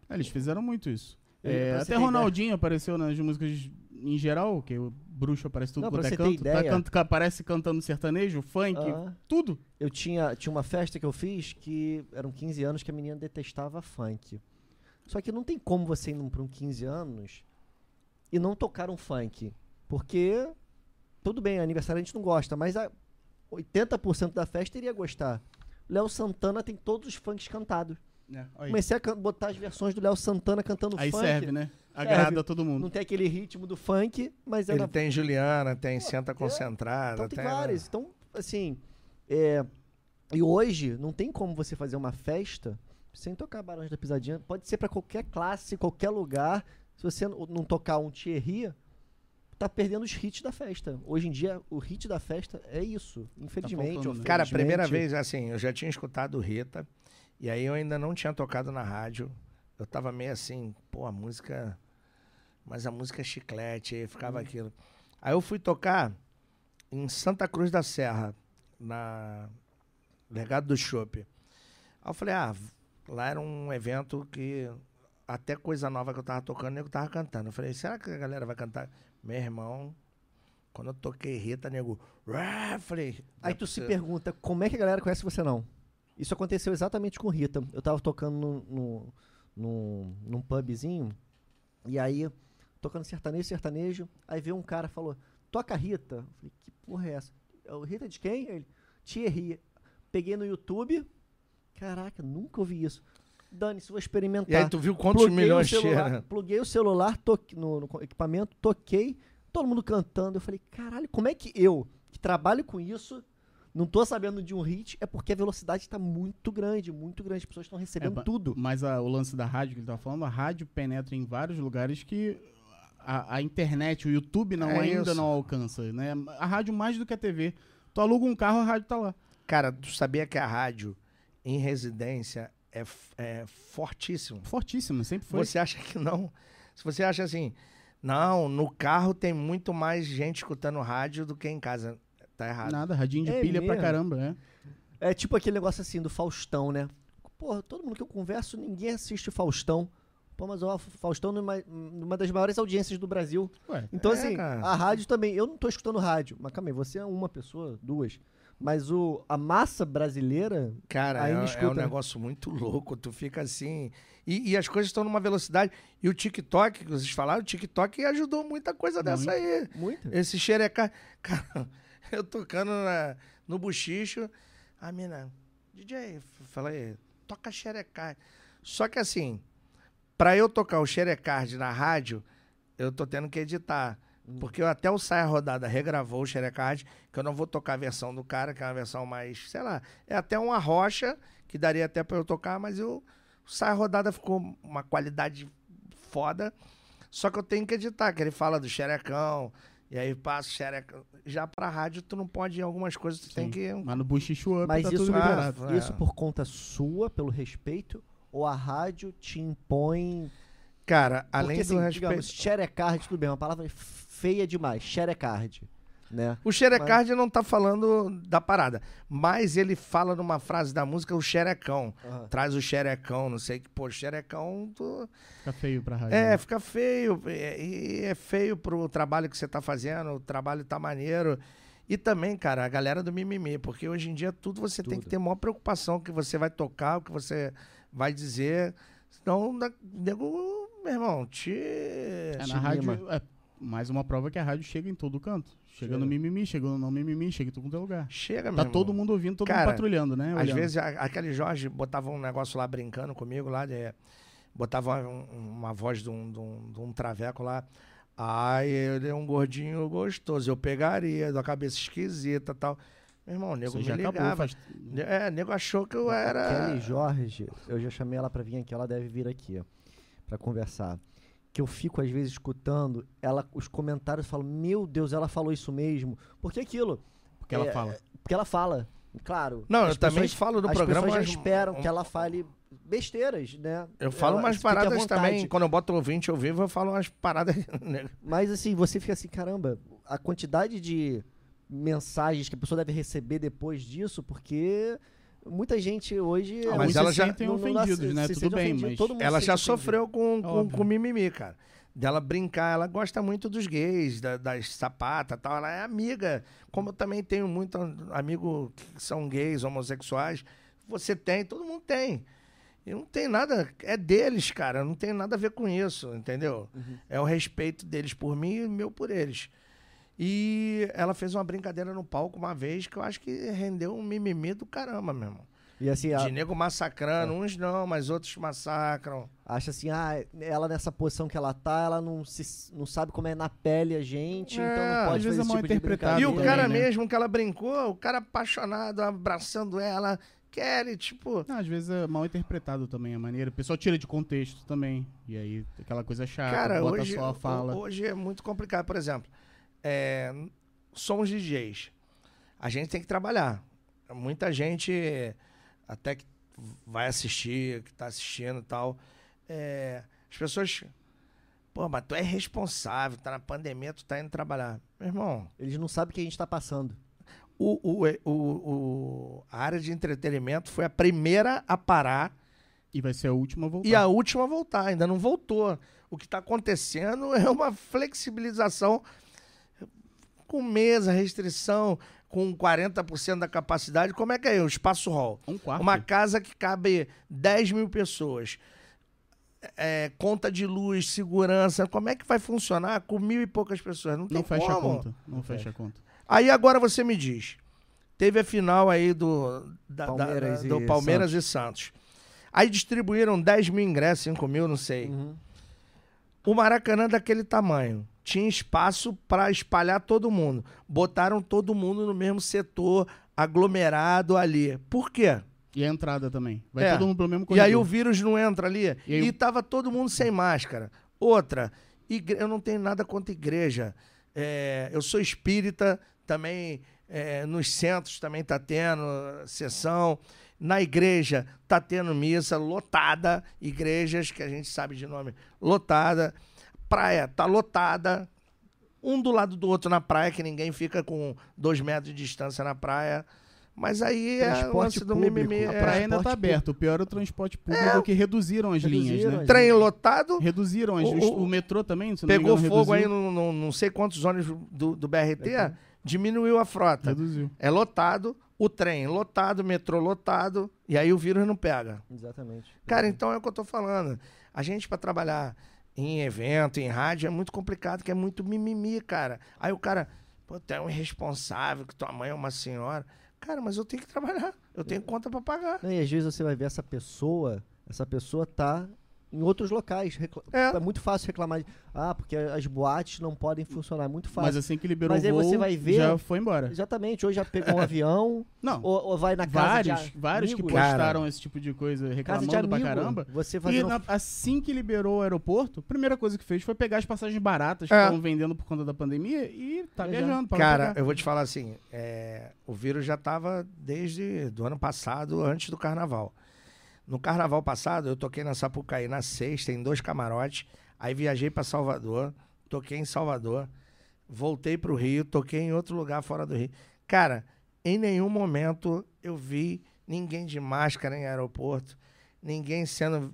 É, eles fizeram muito isso. É, você até Ronaldinho apareceu nas músicas em geral, que o bruxo aparece tudo Não, quanto é canto. Tá ideia- canto- aparece cantando sertanejo, funk, Aham. tudo. Eu tinha, tinha uma festa que eu fiz que eram 15 anos que a menina detestava funk. Só que não tem como você ir para um 15 anos e não tocar um funk. Porque, tudo bem, aniversário a gente não gosta, mas a 80% da festa iria gostar. Léo Santana tem todos os funks cantados. Aí, Comecei a botar as versões do Léo Santana cantando Aí funk. serve, né? Serve. Agrada todo mundo. Não tem aquele ritmo do funk, mas é Ele na tem Juliana, tem Pô, Senta é. Concentrada. Então tem tem- várias. Então, assim. é, E hoje, não tem como você fazer uma festa sem tocar Barões da Pisadinha. Pode ser pra qualquer classe, qualquer lugar. Se você não tocar um Thierry, tá perdendo os hits da festa. Hoje em dia, o hit da festa é isso. Infelizmente. faltando, né? Cara, a primeira vez, assim, eu já tinha escutado Rita, e aí eu ainda não tinha tocado na rádio. Eu tava meio assim, pô, a música. Mas a música é chiclete, aí ficava aquilo. Aí eu fui tocar em Santa Cruz da Serra, na Legado do Chopp. Aí eu falei, ah, lá era um evento que até coisa nova que eu tava tocando, eu tava cantando. Eu falei, será que a galera vai cantar? Meu irmão, quando eu toquei Rita, nego. Falei. Aí é tu se pergunta, como é que a galera conhece você não? Isso aconteceu exatamente com Rita. Eu tava tocando no, no, num- num pubzinho, e aí, tocando sertanejo, sertanejo, aí veio um cara e falou, toca Rita. Eu falei, que porra é essa? "É Rita de quem? Ele, Thierry. Peguei no YouTube, caraca, nunca ouvi isso. Dane-se, vou experimentar. E aí tu viu quantos Pluguei milhões tinha? Pluguei o celular toque, no, no equipamento, toquei, todo mundo cantando. Eu falei, caralho, como é que eu, que trabalho com isso, não tô sabendo de um hit? É porque a velocidade tá muito grande, muito grande. As pessoas estão recebendo ba- tudo. Mas a- o lance da rádio que ele tava falando, a rádio penetra em vários lugares que a, a internet, o YouTube não É ainda isso. não alcança, né? A rádio mais do que a TV. Tu aluga um carro, a rádio tá lá. Cara, tu sabia que a rádio em residência é, f- é fortíssimo? Fortíssima, sempre foi. Você acha que não? Se você acha assim, não, no carro tem muito mais gente escutando rádio do que em casa. Tá errado. Nada, radinho de É pilha pra mesmo? caramba, é. É tipo aquele negócio assim do Faustão, né? Porra, todo mundo que eu converso, ninguém assiste Faustão. Pô, mas o Faustão numa, numa das maiores audiências do Brasil. Ué, Então, É, assim, cara. a rádio também. Eu não tô escutando rádio. Mas calma aí, você é uma pessoa, duas. Mas o, a massa brasileira. Cara, Ainda é, é escuta, um né? negócio muito louco. Tu fica assim. E, e as coisas estão numa velocidade. E o TikTok, que vocês falaram, o TikTok ajudou muita coisa dessa aí. Muito. Esse xereca. *laughs* Cara, eu tocando na- no buchicho. A mina, DJ, falei, toca xerecard. Só que assim, pra eu tocar o xerecard na rádio, eu tô tendo que editar. Porque eu até o Saia Rodada regravou o xerecard, que eu não vou tocar a versão do cara, que é uma versão mais, sei lá, é até uma rocha, que daria até pra eu tocar, mas eu, o Saia Rodada ficou uma qualidade foda. Só que eu tenho que editar, que ele fala do xerecão, e aí passa o xerecão. Já pra rádio, tu não pode ir em algumas coisas, tu tem Sim. que. Mas no Buchichu Up Mas tá isso, tudo Ah, é. isso por conta sua, pelo respeito, ou a rádio te impõe. Cara, além Porque, do assim, respeito. digamos, xerecard, tudo bem, é uma palavra feia demais. Xerecard. né? O Xerecard não tá falando da parada, mas ele fala numa frase da música o xerecão. Aham. Traz o xerecão, não sei que, pô, xerecão, tu... Fica feio pra rádio. É, né? fica feio. é- E é feio pro trabalho que você tá fazendo, o trabalho tá maneiro. E também, cara, a galera do mimimi, porque hoje em dia tudo você tem que Tudo. ter maior preocupação que você vai tocar, o que você vai dizer. Senão, da- nego, meu irmão, te. É, na rádio, é mais uma prova que a rádio chega em todo canto. Chega, Chega. no mimimi, chega no não mimimi, chega em todo é lugar. Chega, meu Tá irmão. todo mundo ouvindo, todo Cara, mundo patrulhando, né? Às olhando. vezes, a- aquele Jorge botava um negócio lá brincando comigo, lá, de, botava um- uma voz de um, de, um, de um traveco lá. Ai, ele é um gordinho gostoso, eu pegaria, da cabeça esquisita e tal. Meu irmão, o nego Isso me já acabou. ligava. Faz... É, nego achou que eu era. Kelly Jorge, eu já chamei ela pra vir aqui, ela deve vir aqui, ó, pra conversar. Que eu fico, às vezes, escutando, ela, os comentários falam, meu Deus, ela falou isso mesmo. Porque aquilo. Porque ela É, fala. Porque ela fala. Claro. Não, as eu também pessoas- falo no as programa. pessoas já esperam que ela fale besteiras, né? Eu falo Ela- umas paradas também. Quando eu boto ouvinte ao vivo, eu falo umas paradas. *laughs* né? Mas assim, você fica assim, caramba, a quantidade de mensagens que a pessoa deve receber depois disso, porque muita gente hoje. Ah, mas mas ela ela já- não- não nasce- ofendidos, né? se Tudo bem, ofendido, mas todo mundo Ela se já ofendido. sofreu com, com, com mimimi, cara. Dela brincar, ela gosta muito dos gays, da- das sapatas e tal. Ela é amiga. Como eu também tenho muito amigo que são gays, homossexuais. Você tem, todo mundo tem. E não tem nada, é deles, cara. Não tem nada a ver com isso, entendeu? Uhum. É o respeito deles por mim e meu por eles. E ela fez uma brincadeira no palco uma vez que eu acho que rendeu um mimimi do caramba, meu irmão. E assim, a- De nego massacrando, uns não, mas outros massacram. acha assim, ah, ela nessa posição que ela tá, ela não, se, não sabe como é na pele a gente, É, então não pode às vezes fazer é esse mal tipo de interpretado E o também, cara né? mesmo que ela brincou, o cara apaixonado, abraçando ela, Kelly, tipo. Não, às vezes é mal interpretado também a maneira. O pessoal tira de contexto também. E aí, aquela coisa chata, Cara, bota hoje, só a fala. ho- hoje é muito complicado. Por exemplo, é, somos DJs. A gente tem que trabalhar. Muita gente, até que vai assistir, que tá assistindo e tal. é, as pessoas. Pô, mas tu é responsável, tá na pandemia, tu tá indo trabalhar. Meu irmão, Eles não sabem o que a gente tá passando. o, o, o, o- a área de entretenimento foi a primeira a parar E vai ser a última a voltar. e a última a voltar, ainda não voltou. O que está acontecendo *laughs* é uma flexibilização com mesa, restrição, com 40% da capacidade. Como é que é o espaço hall? Um quarto. Uma casa que cabe 10 mil pessoas. É, conta de luz, segurança. Como é que vai funcionar com mil e poucas pessoas? Não tem Não fecha a como. conta. Não fecha a conta. Aí agora você me diz. Teve a final aí do, da- da- Palmeiras da- do e Palmeiras e Santos. Aí distribuíram 10 mil ingressos, 5 mil, não sei. Uhum. O Maracanã é daquele tamanho. Tinha espaço para espalhar todo mundo. Botaram todo mundo no mesmo setor, aglomerado ali. Por quê? E a entrada também. Vai É. todo mundo pelo mesmo E aí corredor. o vírus não entra ali. E E, aí o- tava todo mundo sem máscara. Outra, igre- eu não tenho nada contra igreja. É, eu sou espírita, também é, nos centros também tá tendo sessão. Na igreja tá tendo missa lotada, igrejas que a gente sabe de nome, lotada. Praia tá lotada. Um do lado do outro na praia, que ninguém fica com dois metros de distância na praia. Mas aí é o Transporte lance do público, mimimi. a A é- praia ainda tá transporte aberta. O pior é o transporte público que reduziram as linhas, Reduziram né? as- Trem lotado, Reduziram as, O- o- o, metrô também, se não me pegou engano, fogo aí reduziu. no, no- não sei quantos ônibus do, do BRT, diminuiu a frota. Reduziu. É lotado, o trem lotado, o metrô lotado, e aí o vírus não pega. Exatamente. Cara, então é o que eu tô falando. A gente, pra trabalhar em evento, em rádio, é muito complicado, que é muito mimimi, cara. Aí o cara, pô, tu é um irresponsável, que tua mãe é uma senhora. Cara, mas eu tenho que trabalhar, eu tenho conta pra pagar. E às vezes você vai ver essa pessoa, essa pessoa tá em outros locais. recla- É. É muito fácil reclamar. de, Ah, porque as boates não podem funcionar. É muito fácil. Mas assim que liberou Mas aí o voo, você vai ver- já foi embora. Exatamente. Hoje já pegou um *laughs* avião, Não, ou, ou vai na casa vários, de vários que postaram esse tipo de coisa casa de reclamando amigo, pra caramba. Você E fazendo... na- assim que liberou o aeroporto, a primeira coisa que fez foi pegar as passagens baratas que É. estavam vendendo por conta da pandemia e tá Exato. viajando. pra lá Cara, eu vou te falar assim, é, o vírus já estava desde do ano passado, antes do carnaval. No carnaval passado, eu toquei na Sapucaí na sexta, em dois camarotes. Aí viajei para Salvador, toquei em Salvador. voltei pro Rio, toquei em outro lugar fora do Rio. Cara, em nenhum momento eu vi ninguém de máscara em aeroporto, ninguém sendo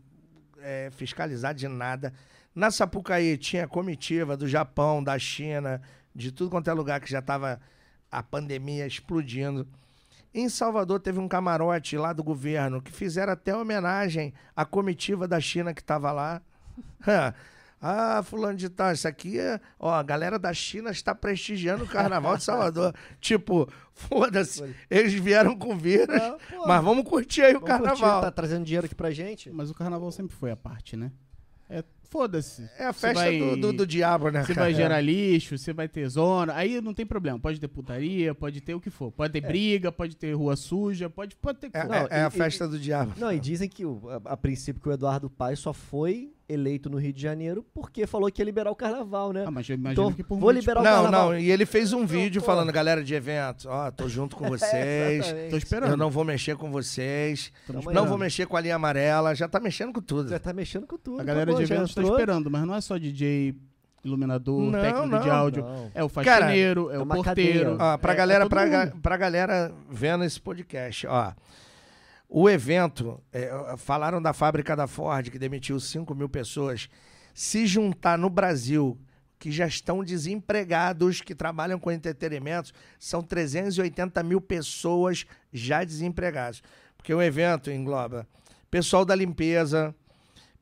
é, fiscalizado de nada. Na Sapucaí tinha comitiva do Japão, da China, de tudo quanto é lugar que já estava a pandemia explodindo. Em Salvador teve um camarote lá do governo que fizeram até homenagem à comitiva da China que estava lá. Ah, fulano de tal, isso aqui é. Ó, a galera da China está prestigiando o carnaval de Salvador. *laughs* tipo, foda-se. Eles vieram com vírus, pô, mas vamos curtir aí o vamos curtir, carnaval. tá trazendo dinheiro aqui pra gente. Mas o carnaval sempre foi a parte, né? É, foda-se. É a festa vai- do, do, do diabo, né? Você vai gerar lixo, você vai ter zona. Aí não tem problema. Pode ter putaria, pode ter o que for. Pode ter briga, pode ter rua suja, pode, pode ter É. Não, é- é e- a e- festa do diabo. Não, e dizem que o- a, a princípio que o Eduardo Paes só foi eleito no Rio de Janeiro porque falou que ia liberar o carnaval, né? Ah, mas eu imagino Então, que por vou muitos- liberar o Não, carnaval. não, e ele fez um vídeo pô. falando, galera de eventos, ó, tô junto com *laughs* vocês, Exatamente. Tô esperando. eu não vou mexer com vocês, Tamo Não não esperando. vou mexer com a linha amarela, já tá mexendo com tudo. Já tá mexendo com tudo. A galera acabou, de já eventos tá esperando, mas não é só DJ, iluminador, Não, técnico não, de áudio. não. É o faxineiro, é, é o porteiro. Ó, pra, é- galera, é pra, ga- pra galera vendo esse podcast, ó. O evento, é, falaram da fábrica da Ford, que demitiu 5 mil pessoas. Se juntar no Brasil, que já estão desempregados, que trabalham com entretenimento, são 380 mil pessoas já desempregadas. Porque o evento engloba pessoal da limpeza,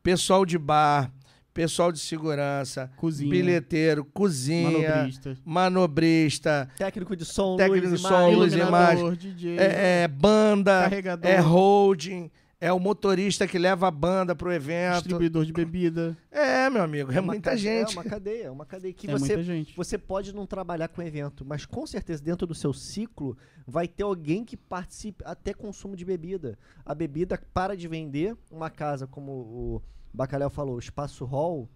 pessoal de bar, pessoal de segurança, Cozinha. bilheteiro, cozinha, Manobrista. manobrista, Técnico de som, Técnico luz, de som, imagem. luz e Iluminador, DJ, é, é banda, carregador, é holding, é o motorista que leva a banda pro evento. distribuidor de bebida. É, meu amigo, é, uma muita cadeia, gente. É uma cadeia, é uma cadeia que é você, muita gente. você pode não trabalhar com evento, mas com certeza dentro do seu ciclo vai ter alguém que participe até consumo de bebida. A bebida para de vender, uma casa como o Bacalhau falou, Espaço Hall.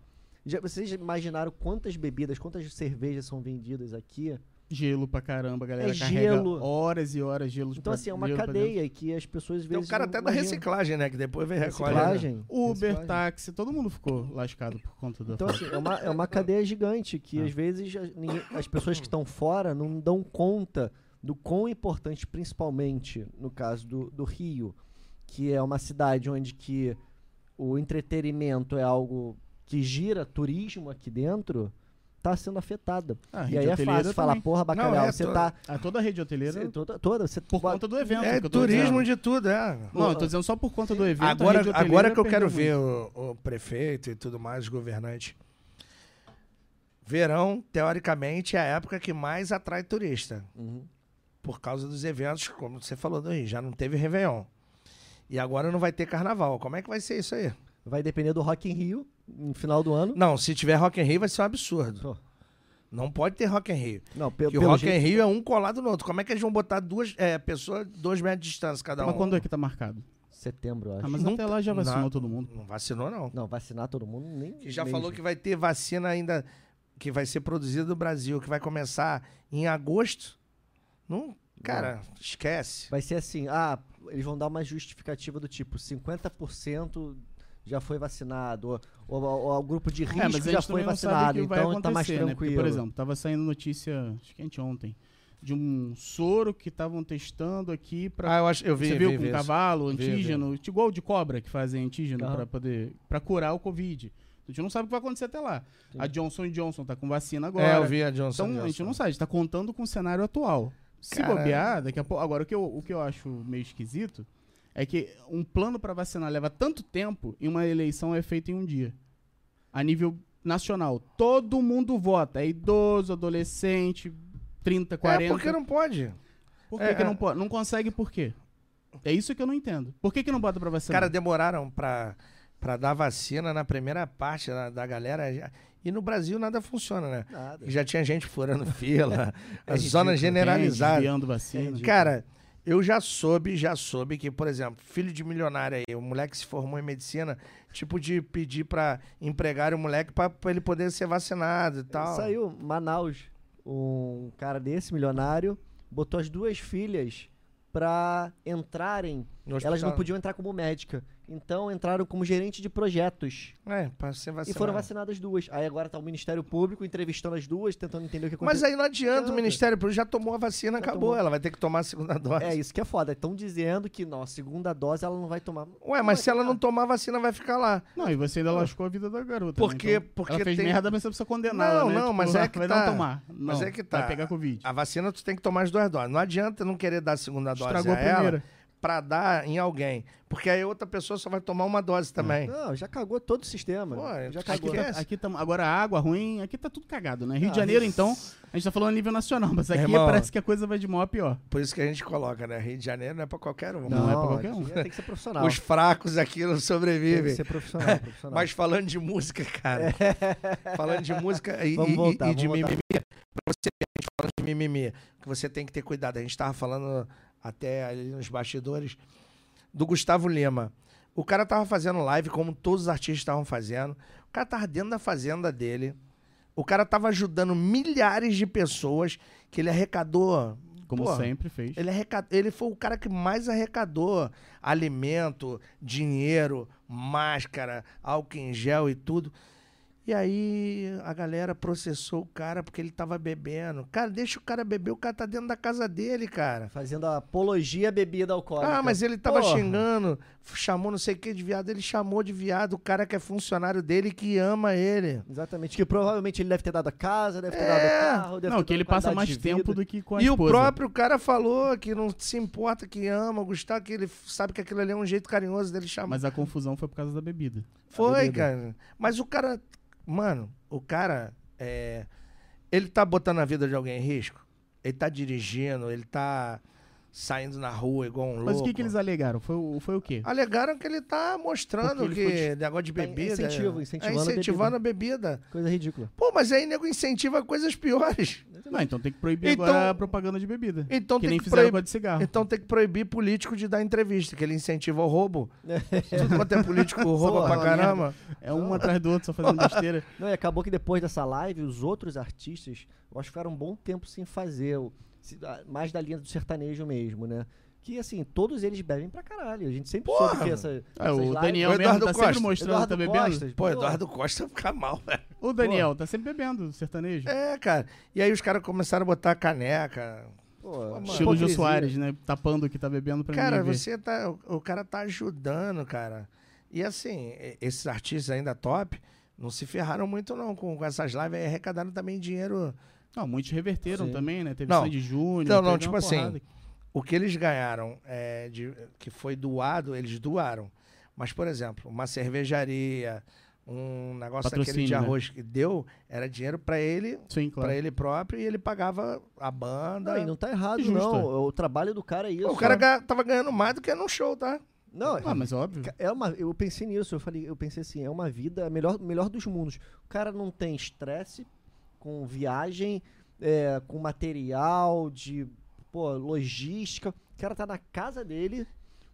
Já, vocês já imaginaram quantas bebidas, quantas cervejas são vendidas aqui? Gelo pra caramba, galera É carrega gelo. horas e horas gelo Então, pra- assim, é uma cadeia que as pessoas Tem vezes. o cara não até da reciclagem, né? Que depois vem né? Reciclagem. Uber, reciclagem. táxi, todo mundo ficou lascado por conta da Então, assim, é uma, é uma cadeia gigante que Ah. às vezes ninguém- as pessoas que estão fora não dão conta do quão importante, principalmente no caso do, do Rio, que é uma cidade onde que o entretenimento é algo que gira turismo aqui dentro, está sendo afetada. Ah, e aí é fácil falar, porra, bacalhau, é você tá. Ah, toda a rede hoteleira, Você, toda, toda, você por conta do evento. É que eu tô turismo dizendo. de tudo, é. Não, eu tô dizendo só por conta do evento. Agora, agora que eu quero perdeu ver muito. o, o prefeito e tudo mais, os governantes. Verão, teoricamente, é a época que mais atrai turista. Uhum. Por causa dos eventos, como você falou do Rio, já não teve Réveillon. E agora não vai ter carnaval. Como é que vai ser isso aí? Vai depender do Rock in Rio no final do ano. Não, se tiver Rock in Rio vai ser um absurdo. Pô, Não pode ter Rock in Rio. Não, pe Porque o pelo Rock in jeito- Rio é um colado no outro. Como é que eles vão botar duas é, pessoas, dois metros de distância cada um? Mas quando é que tá marcado? Setembro, eu acho. Ah, mas Não até lá já vacinou não. todo mundo. Não vacinou, não. Não, vacinar todo mundo nem. Que já mesmo. falou que vai ter vacina ainda que vai ser produzida no Brasil, que vai começar em agosto. Não, cara, esquece. Vai ser assim, ah, eles vão dar uma justificativa do tipo, 50% já foi vacinado, ou, ou- ou o grupo de risco É, mas a já gente foi vacinado, então tá mais acontecer, né? Porque, tranquilo. por exemplo, tava saindo notícia, acho que anteontem, de um soro que estavam testando aqui pra Ah, eu acho, eu vi, Você viu vi, com vi cavalo, Vi, vi. antígeno, igual de cobra que fazem antígeno pra poder para curar o Covid. A gente não sabe o que vai acontecer até lá. Sim. A Johnson Johnson tá com vacina agora. É, eu vi a Johnson. Então a gente Johnson. não sabe, a gente tá contando com o cenário atual. Se Cara- bobear, daqui a pouco. Agora, o que, eu, o que eu acho meio esquisito é que um plano pra vacinar leva tanto tempo e uma eleição é feita em um dia. A nível nacional. Todo mundo vota. É idoso, adolescente, 30, 40. É, porque não pode. Por que, É, que é. não pode? Não consegue por quê? É isso que eu não entendo. Por que, que não bota pra vacinar? caras demoraram pra, pra dar vacina na primeira parte da, da galera. E no Brasil nada funciona, né? Nada. Já tinha gente furando *laughs* fila, É a zona ridículo. generalizada. Desviando vacina. Cara, eu já soube, já soube que, por exemplo, filho de milionário aí, o moleque se formou em medicina, tipo de pedir pra empregar o moleque pra, pra ele poder ser vacinado e tal. Saiu Manaus, um cara desse, milionário, botou as duas filhas pra entrarem. Elas não hospital. podiam entrar como médica. Então entraram como gerente de projetos. É, pra ser E vacinado. foram vacinadas duas. Aí agora tá o Ministério Público entrevistando as duas, tentando entender o que Mas aconteceu. aí não adianta, o. Ministério Público já tomou a vacina, Já acabou. tomou. Ela vai ter que tomar a segunda dose. É isso que é foda. Estão dizendo que, não, a segunda dose ela não vai tomar. Ué, mas se ela não tomar a vacina, vai ficar lá. Não, e você ainda lascou a vida da garota. Porque- né? Então, porque ela fez tem- merda, mas você precisa condená-la, Não, né? não, mas é que vai tá. não tomar. Mas Não, é que tá. Vai pegar Covid. A vacina tu tem que tomar as duas doses. Não adianta não querer dar a segunda dose Estragou a a ela pra dar em alguém. Porque aí outra pessoa só vai tomar uma dose também. Não, já cagou todo o sistema. Pô, já aqui cagou. Aqui, tá, Esquece. aqui tá- agora a água ruim, aqui tá tudo cagado, né? Rio Ah, de Janeiro, isso- então, a gente tá falando a nível nacional, mas aqui Irmão, parece que a coisa vai de mal a pior. Por isso que a gente coloca, né? Rio de Janeiro não é pra qualquer um. Não é pra qualquer um. aqui Tem que ser profissional. Os fracos aqui não Tem que sobrevivem. ser profissional. *laughs* profissional. Mas falando de música, cara. *laughs* falando de música e, Vamos e- voltar, e de vamos voltar. mimimi. Pra você ver, a gente falando de mimimi, que você tem que ter cuidado. A gente tava falando até ali nos bastidores do Gustavo Lima. O cara tava fazendo live, como todos os artistas estavam fazendo. O cara tava dentro da fazenda dele. O cara tava ajudando milhares de pessoas que ele arrecadou. Como Pô, sempre fez. Ele, arrecad... ele foi o cara que mais arrecadou alimento, dinheiro, máscara, álcool em gel e tudo. E aí a galera processou o cara porque ele tava bebendo. Cara, deixa o cara beber, o cara tá dentro da casa dele, cara. Fazendo a apologia à bebida alcoólica. Ah, mas ele tava Porra. xingando, chamou não sei o que de viado. Ele chamou de viado o cara que é funcionário dele que ama ele. Exatamente. Que provavelmente ele deve ter dado a casa, deve ter É. dado o carro, deve Não, ter que ele passa mais tempo do que com a E o esposa. próprio cara falou que não se importa, que ama o Gustavo, que ele sabe que aquilo ali é um jeito carinhoso dele chamar. Mas a confusão foi por causa da bebida. Foi, bebida. cara. Mas o cara. Mano, o cara. É, ele tá botando a vida de alguém em risco? Ele tá dirigindo, ele tá saindo na rua igual um louco. Mas o que, que eles alegaram? Foi, o- foi o quê? Alegaram que ele tá mostrando ele que foi negócio de tá bebida. incentivo, é- incentivando é a incentivando a bebida. Coisa ridícula. Pô, mas aí nego incentiva coisas piores. Não, então tem que proibir Então- agora a propaganda de bebida. Então que tem nem que fizeram a de cigarro. Então tem que proibir político de dar entrevista, que ele incentiva o roubo. *laughs* Tudo quanto é político rouba Só pra caramba. É um atrás do outro, só fazendo besteira. Não, e acabou que depois dessa live, os outros artistas, eu acho que ficaram um bom tempo sem fazer, o- mais da linha do sertanejo mesmo, né? Que assim, todos eles bebem pra caralho. A gente sempre Porra! soube que essa. É, o lives- Daniel O mesmo Eduardo tá Costa. sempre mostrando que tá Eduardo bebendo. Costas, Pô, Eduardo Costa fica mal, velho. O Daniel tá sempre bebendo sertanejo. É, cara. E aí os caras começaram a botar caneca. Pô. Estilo Jô. Soares, né? Tapando o que tá bebendo pra Cara, ninguém ver. você tá. O, o cara tá ajudando, cara. E assim, esses artistas ainda top não se ferraram muito, não. Com, com essas lives aí arrecadaram também dinheiro. Não, muitos reverteram Sim. também, né? Teve Não. Sandy Júnior. Não, não, tipo assim. O que eles ganharam, é, de, que foi doado, eles doaram. Mas, por exemplo, uma cervejaria, um negócio daquele de Patrocínio, né? arroz que deu, era dinheiro pra ele, Sim, claro. pra ele próprio, e ele pagava a banda. Não, e não tá errado, Justo. não. O trabalho do cara é isso. O cara ga- tava ganhando mais do que num show, tá? Não, Ah, mas óbvio. É uma, eu pensei nisso, eu falei, eu pensei assim, é uma vida melhor, melhor dos mundos. O cara não tem estresse com viagem, é, com material de pô, logística. O cara tá na casa dele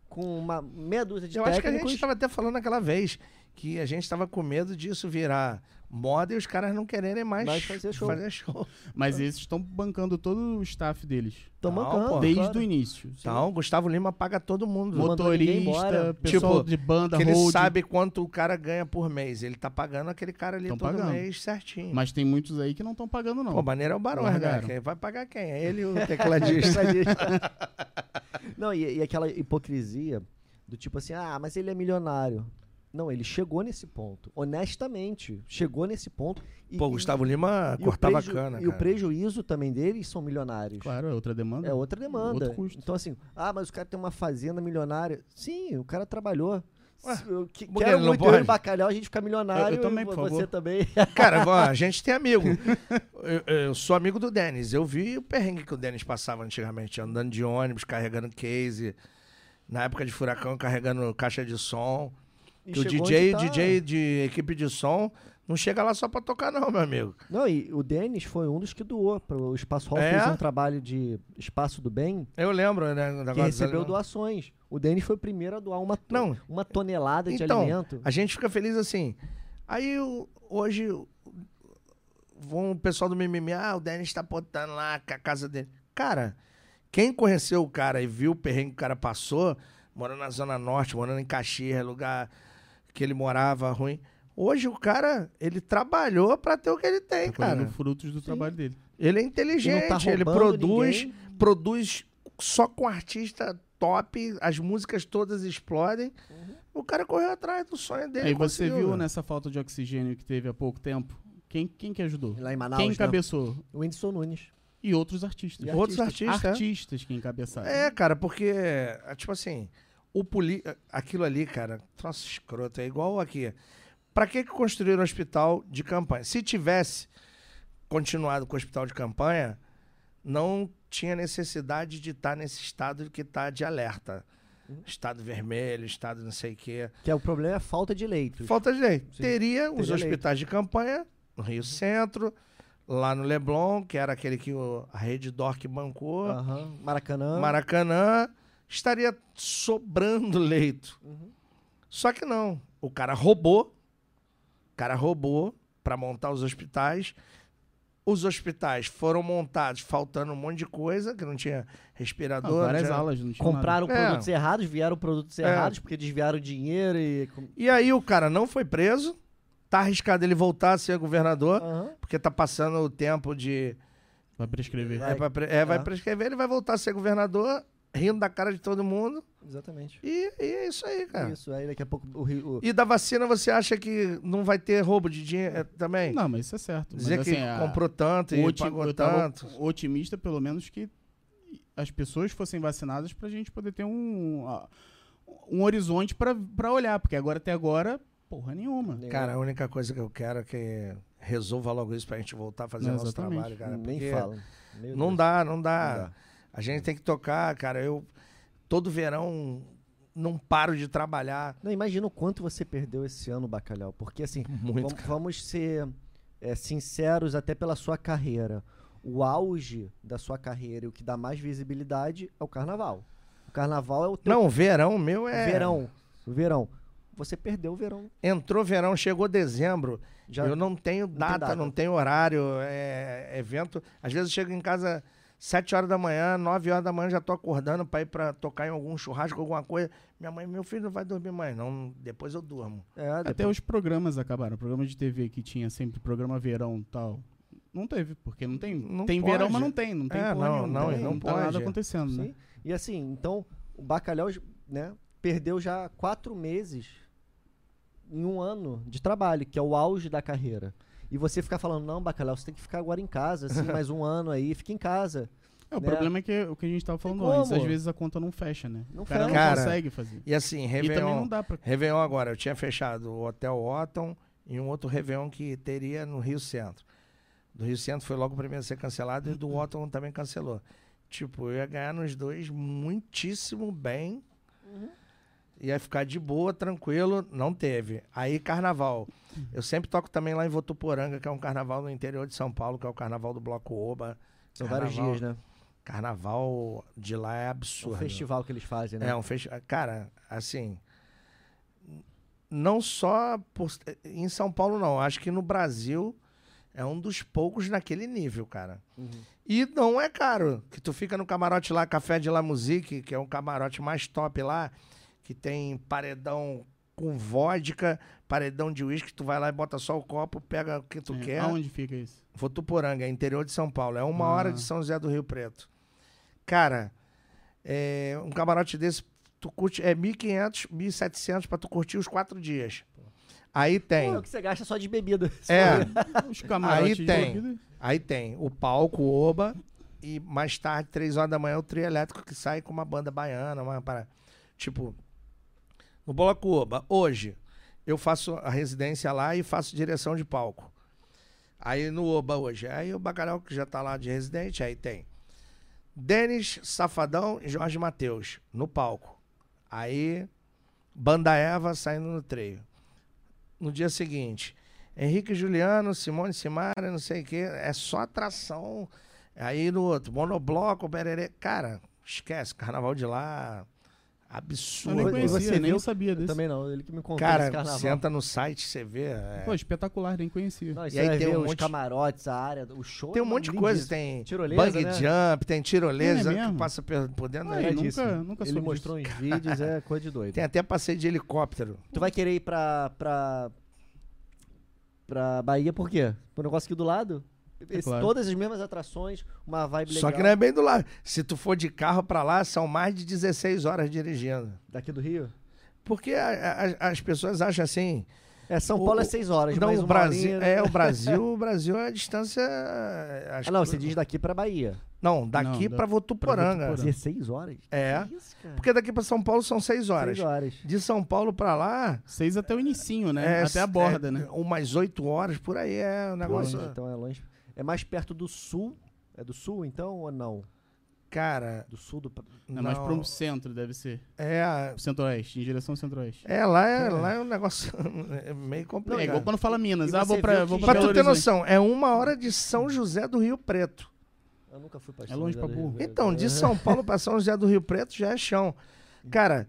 com uma meia dúzia de Eu acho que a técnicos. gente estava até falando aquela vez que a gente estava com medo disso virar moda e os caras não quererem mais Mais fazer show. show. Mas esses estão bancando todo o staff deles. Tão Não, bancando, pô. Desde claro. o início. Então, o Gustavo Lima paga todo mundo. Motorista, pessoal Tipo, de banda, que ele road. sabe quanto o cara ganha por mês. Ele tá pagando aquele cara ali Tão todo pagando. mês certinho. Mas tem muitos aí que não estão pagando, não. Pô, maneiro é o Barão, né? Vai pagar quem? É ele e o *laughs* tecladista. não, e, e aquela hipocrisia do tipo assim, ah, mas ele é milionário. Não, ele chegou nesse ponto. Honestamente, chegou nesse ponto. E, Pô, o e- Gustavo Lima e o cortava preju- cana, E o cara. prejuízo também deles são milionários. Claro, é outra demanda. É outra demanda. Outro custo. Então, assim, ah, mas o cara tem uma fazenda milionária. Sim, o cara trabalhou. Ué, que- quero não muito e pode? o bacalhau a gente ficar milionário. Eu- eu também, por você favor. também. *laughs* Cara, a gente tem amigo. *laughs* Eu, eu sou amigo do Denis. Eu vi o perrengue que o Denis passava antigamente, andando de ônibus, carregando case. Na época de furacão, carregando caixa de som. E Que o DJ, tá. DJ de equipe de som não chega lá só pra tocar, não, meu amigo. Não, e o Denis foi um dos que doou. Para o Espaço Hall É? fez um trabalho de Espaço do Bem Eu lembro, né? que recebeu ali, doações. O Denis foi o primeiro a doar uma, to- Não. uma tonelada de Então, alimento. A gente fica feliz assim. Aí hoje o- vão o pessoal do mimimi, ah, o Denis tá botando lá com a casa dele. Cara, quem conheceu o cara e viu o perrengue que o cara passou, morando na Zona Norte, morando em Caxias, lugar que ele morava ruim. Hoje o cara, ele trabalhou pra ter o que ele tem, Tá cara. frutos do trabalho dele. Ele é inteligente, tá ele produz, ninguém. produz só com artista top, as músicas todas explodem. O cara correu atrás do sonho dele. Aí você viu velho. nessa falta de oxigênio que teve há pouco tempo? Quem, quem que ajudou? Lá em Manaus, quem né? encabeçou? O Whindersson Nunes. E outros artistas. E Outros artistas. é. Artistas que encabeçaram. É, cara, porque, é, tipo assim, o poli... aquilo ali, cara, troço escroto, é igual aqui. Pra que que construíram um hospital de campanha? Se tivesse continuado com o hospital de campanha, não tinha necessidade de estar nesse estado que está de alerta. Estado vermelho, estado não sei o quê. Que é o problema é a falta de leitos. Falta de lei. Sim. Teria os Teria hospitais de campanha no Rio Centro, lá no Leblon, que era aquele que o- a rede DORC bancou. Aham. Maracanã. Maracanã, estaria sobrando *laughs* leito. Uhum. Só que não. O cara roubou. O cara roubou para montar os hospitais. Os hospitais foram montados faltando um monte de coisa, que não tinha Ah, respirador. várias não tinha- alas, não tinha Compraram É. produtos errados, vieram produtos É. errados, porque desviaram dinheiro e. E aí o cara não foi preso. Tá arriscado ele voltar a ser governador, Aham. porque tá passando o tempo de. nada. Vai prescrever. Vai. É, pra pre- é, vai É. prescrever, ele vai voltar a ser governador, rindo da cara de todo mundo. Exatamente. E, e é isso aí, cara. Isso, aí daqui a pouco o Rio. o- E da vacina, você acha que não vai ter roubo de dinheiro eh, também? Não, mas isso é certo. Dizer mas, que assim, a- comprou tanto e oti- pagou eu tava tanto. otimista, pelo menos, que as pessoas fossem vacinadas pra gente poder ter um, um horizonte pra, pra olhar. Porque agora, até agora, porra nenhuma. Cara, a única coisa que eu quero é que resolva logo isso pra gente voltar a fazer Não, o nosso exatamente. trabalho, cara. nem porque fala. Meu Não Deus. dá, não Não dá. A gente tem que tocar, cara. Eu todo verão não paro de trabalhar Não, imagina o quanto você perdeu esse ano, Bacalhau. Porque assim, *laughs* muito. vamos, vamos ser é, sinceros até pela sua carreira. O auge da sua carreira e o que dá mais visibilidade é o carnaval. O carnaval é o teu Não, o verão meu é. verão. O verão. Você perdeu o verão. Entrou verão, chegou dezembro. Já Eu não tenho data, data. não tenho horário, é evento. Às vezes eu chego em casa 7 horas da manhã, 9 horas da manhã, já tô acordando pra ir pra tocar em algum churrasco, alguma coisa. Minha mãe, meu filho não vai dormir mais, não. Depois eu durmo. É, Até depois- os programas acabaram. Programa de TV que tinha sempre programa verão e tal. Não teve, porque não tem. Não tem verão, pode. mas não tem. Não tem É, porra não, nenhuma, não, tem, não tá nada acontecendo, né? Sim. E assim, então, o Bacalhau, né, perdeu já quatro meses em um ano de trabalho, que é o auge da carreira. E você ficar falando, não, Bacalhau, você tem que ficar agora em casa, assim, *laughs* mais um ano aí, fica em casa. É, o Né? problema é que o que a gente tava falando antes, às vezes a conta não fecha, né? Não o cara fecha. não Cara, consegue fazer. E assim, E também Réveillon. não dá pra. Réveillon agora, eu tinha fechado o Hotel Otton e um outro Réveillon que teria no Rio Centro. Do Rio Centro foi logo o primeiro a ser cancelado e do Otton também cancelou. Tipo, eu ia ganhar nos dois muitíssimo bem. Ia ficar de boa, tranquilo. Não teve. Aí, carnaval. Eu sempre toco também lá em Votuporanga, que é um carnaval no interior de São Paulo, que é o carnaval do Bloco Oba. São vários Carnaval- dias, né? Carnaval de lá é absurdo. festival que eles fazem, né? É um festival. Cara, assim. Não só por- em São Paulo, não. Acho que no Brasil é um dos poucos naquele nível, cara. Uhum. E não é caro. Que tu fica no camarote lá, Café de La Musique, que é um camarote mais top lá, que tem paredão com vodka, paredão de uísque, tu vai lá e bota só o copo, pega o que tu É, quer. Aonde fica isso? Votuporanga, é interior de São Paulo. É uma Ah. hora de São José do Rio Preto. Cara, é, um camarote desse, tu curte, é 1.500, 1.700 pra tu curtir os quatro dias. Aí tem, Pô, o que você gasta só de bebida. é, *laughs* Os camarotes de tem. bebida. aí tem o palco, o Oba, e mais tarde, três horas da manhã, o trio elétrico que sai com uma banda baiana, uma para Tipo, no Bloco Oba, hoje, eu faço a residência lá e faço direção de palco. Aí no Oba hoje, aí o Bacalhau que já tá lá de residente, aí tem Denis Safadão e Jorge Matheus no palco. Aí Banda Eva saindo no treio. No dia seguinte, Henrique Juliano, Simone Simara, não sei o quê, é só atração. Aí no outro, monobloco, bererê. Cara, esquece, carnaval de lá. Eu nem Absurdo. E conhecia, você nem viu? sabia Eu desse. também não, ele que me contou Cara, esse carnaval. senta no site, você vê. é. Pô, espetacular, nem conhecia. Não, e você aí tem um os monte- camarotes, a área, o show. Tem um é monte de lindíssimo. coisa, tem Tirolesa, bug né? jump, tem tirolesa É que passa por, dentro. Ah, é? nunca- iradíssimo. nunca Ele mostrou uns vídeos, é coisa de doido. Tem até passeio de helicóptero. Tu vai querer ir pra, pra, pra Bahia por quê? Por um negócio aqui do lado? Esse- claro. Todas as mesmas atrações, uma vibe legal. Só que não é bem do lado. Se tu for de carro pra lá, são mais de 16 horas dirigindo. Daqui do Rio? Porque a- a- as pessoas acham assim. É, São O- Paulo é 6 horas, Não, o Brasil. horinha, né? É, o *laughs* Brasil, o Brasil é a distância. acho Ah, não, que- você diz daqui pra Bahia. Não, daqui pra Votuporanga. pra Votuporanga. 16 horas? É. Que isso, cara? Porque daqui pra São Paulo são 6 horas. 6 horas. De São Paulo pra lá. Seis até o inicinho, né? é, até a borda, é, né? Umas 8 horas por aí é um negócio. Longe, então é longe. É mais perto do sul. É do sul, então, ou não? Cara. Do sul do... É mais não, pro centro, deve ser. É, centro-oeste, em direção ao centro-oeste. é, lá é, lá é um negócio *laughs* é meio Não, complicado. é igual quando fala Minas. E Ah, vou pra, viu vou pra tu ter noção, é uma hora de São José do Rio Preto. Eu nunca fui pra É longe São do burro. Então, de São Paulo pra São José do Rio Preto já é chão. Cara,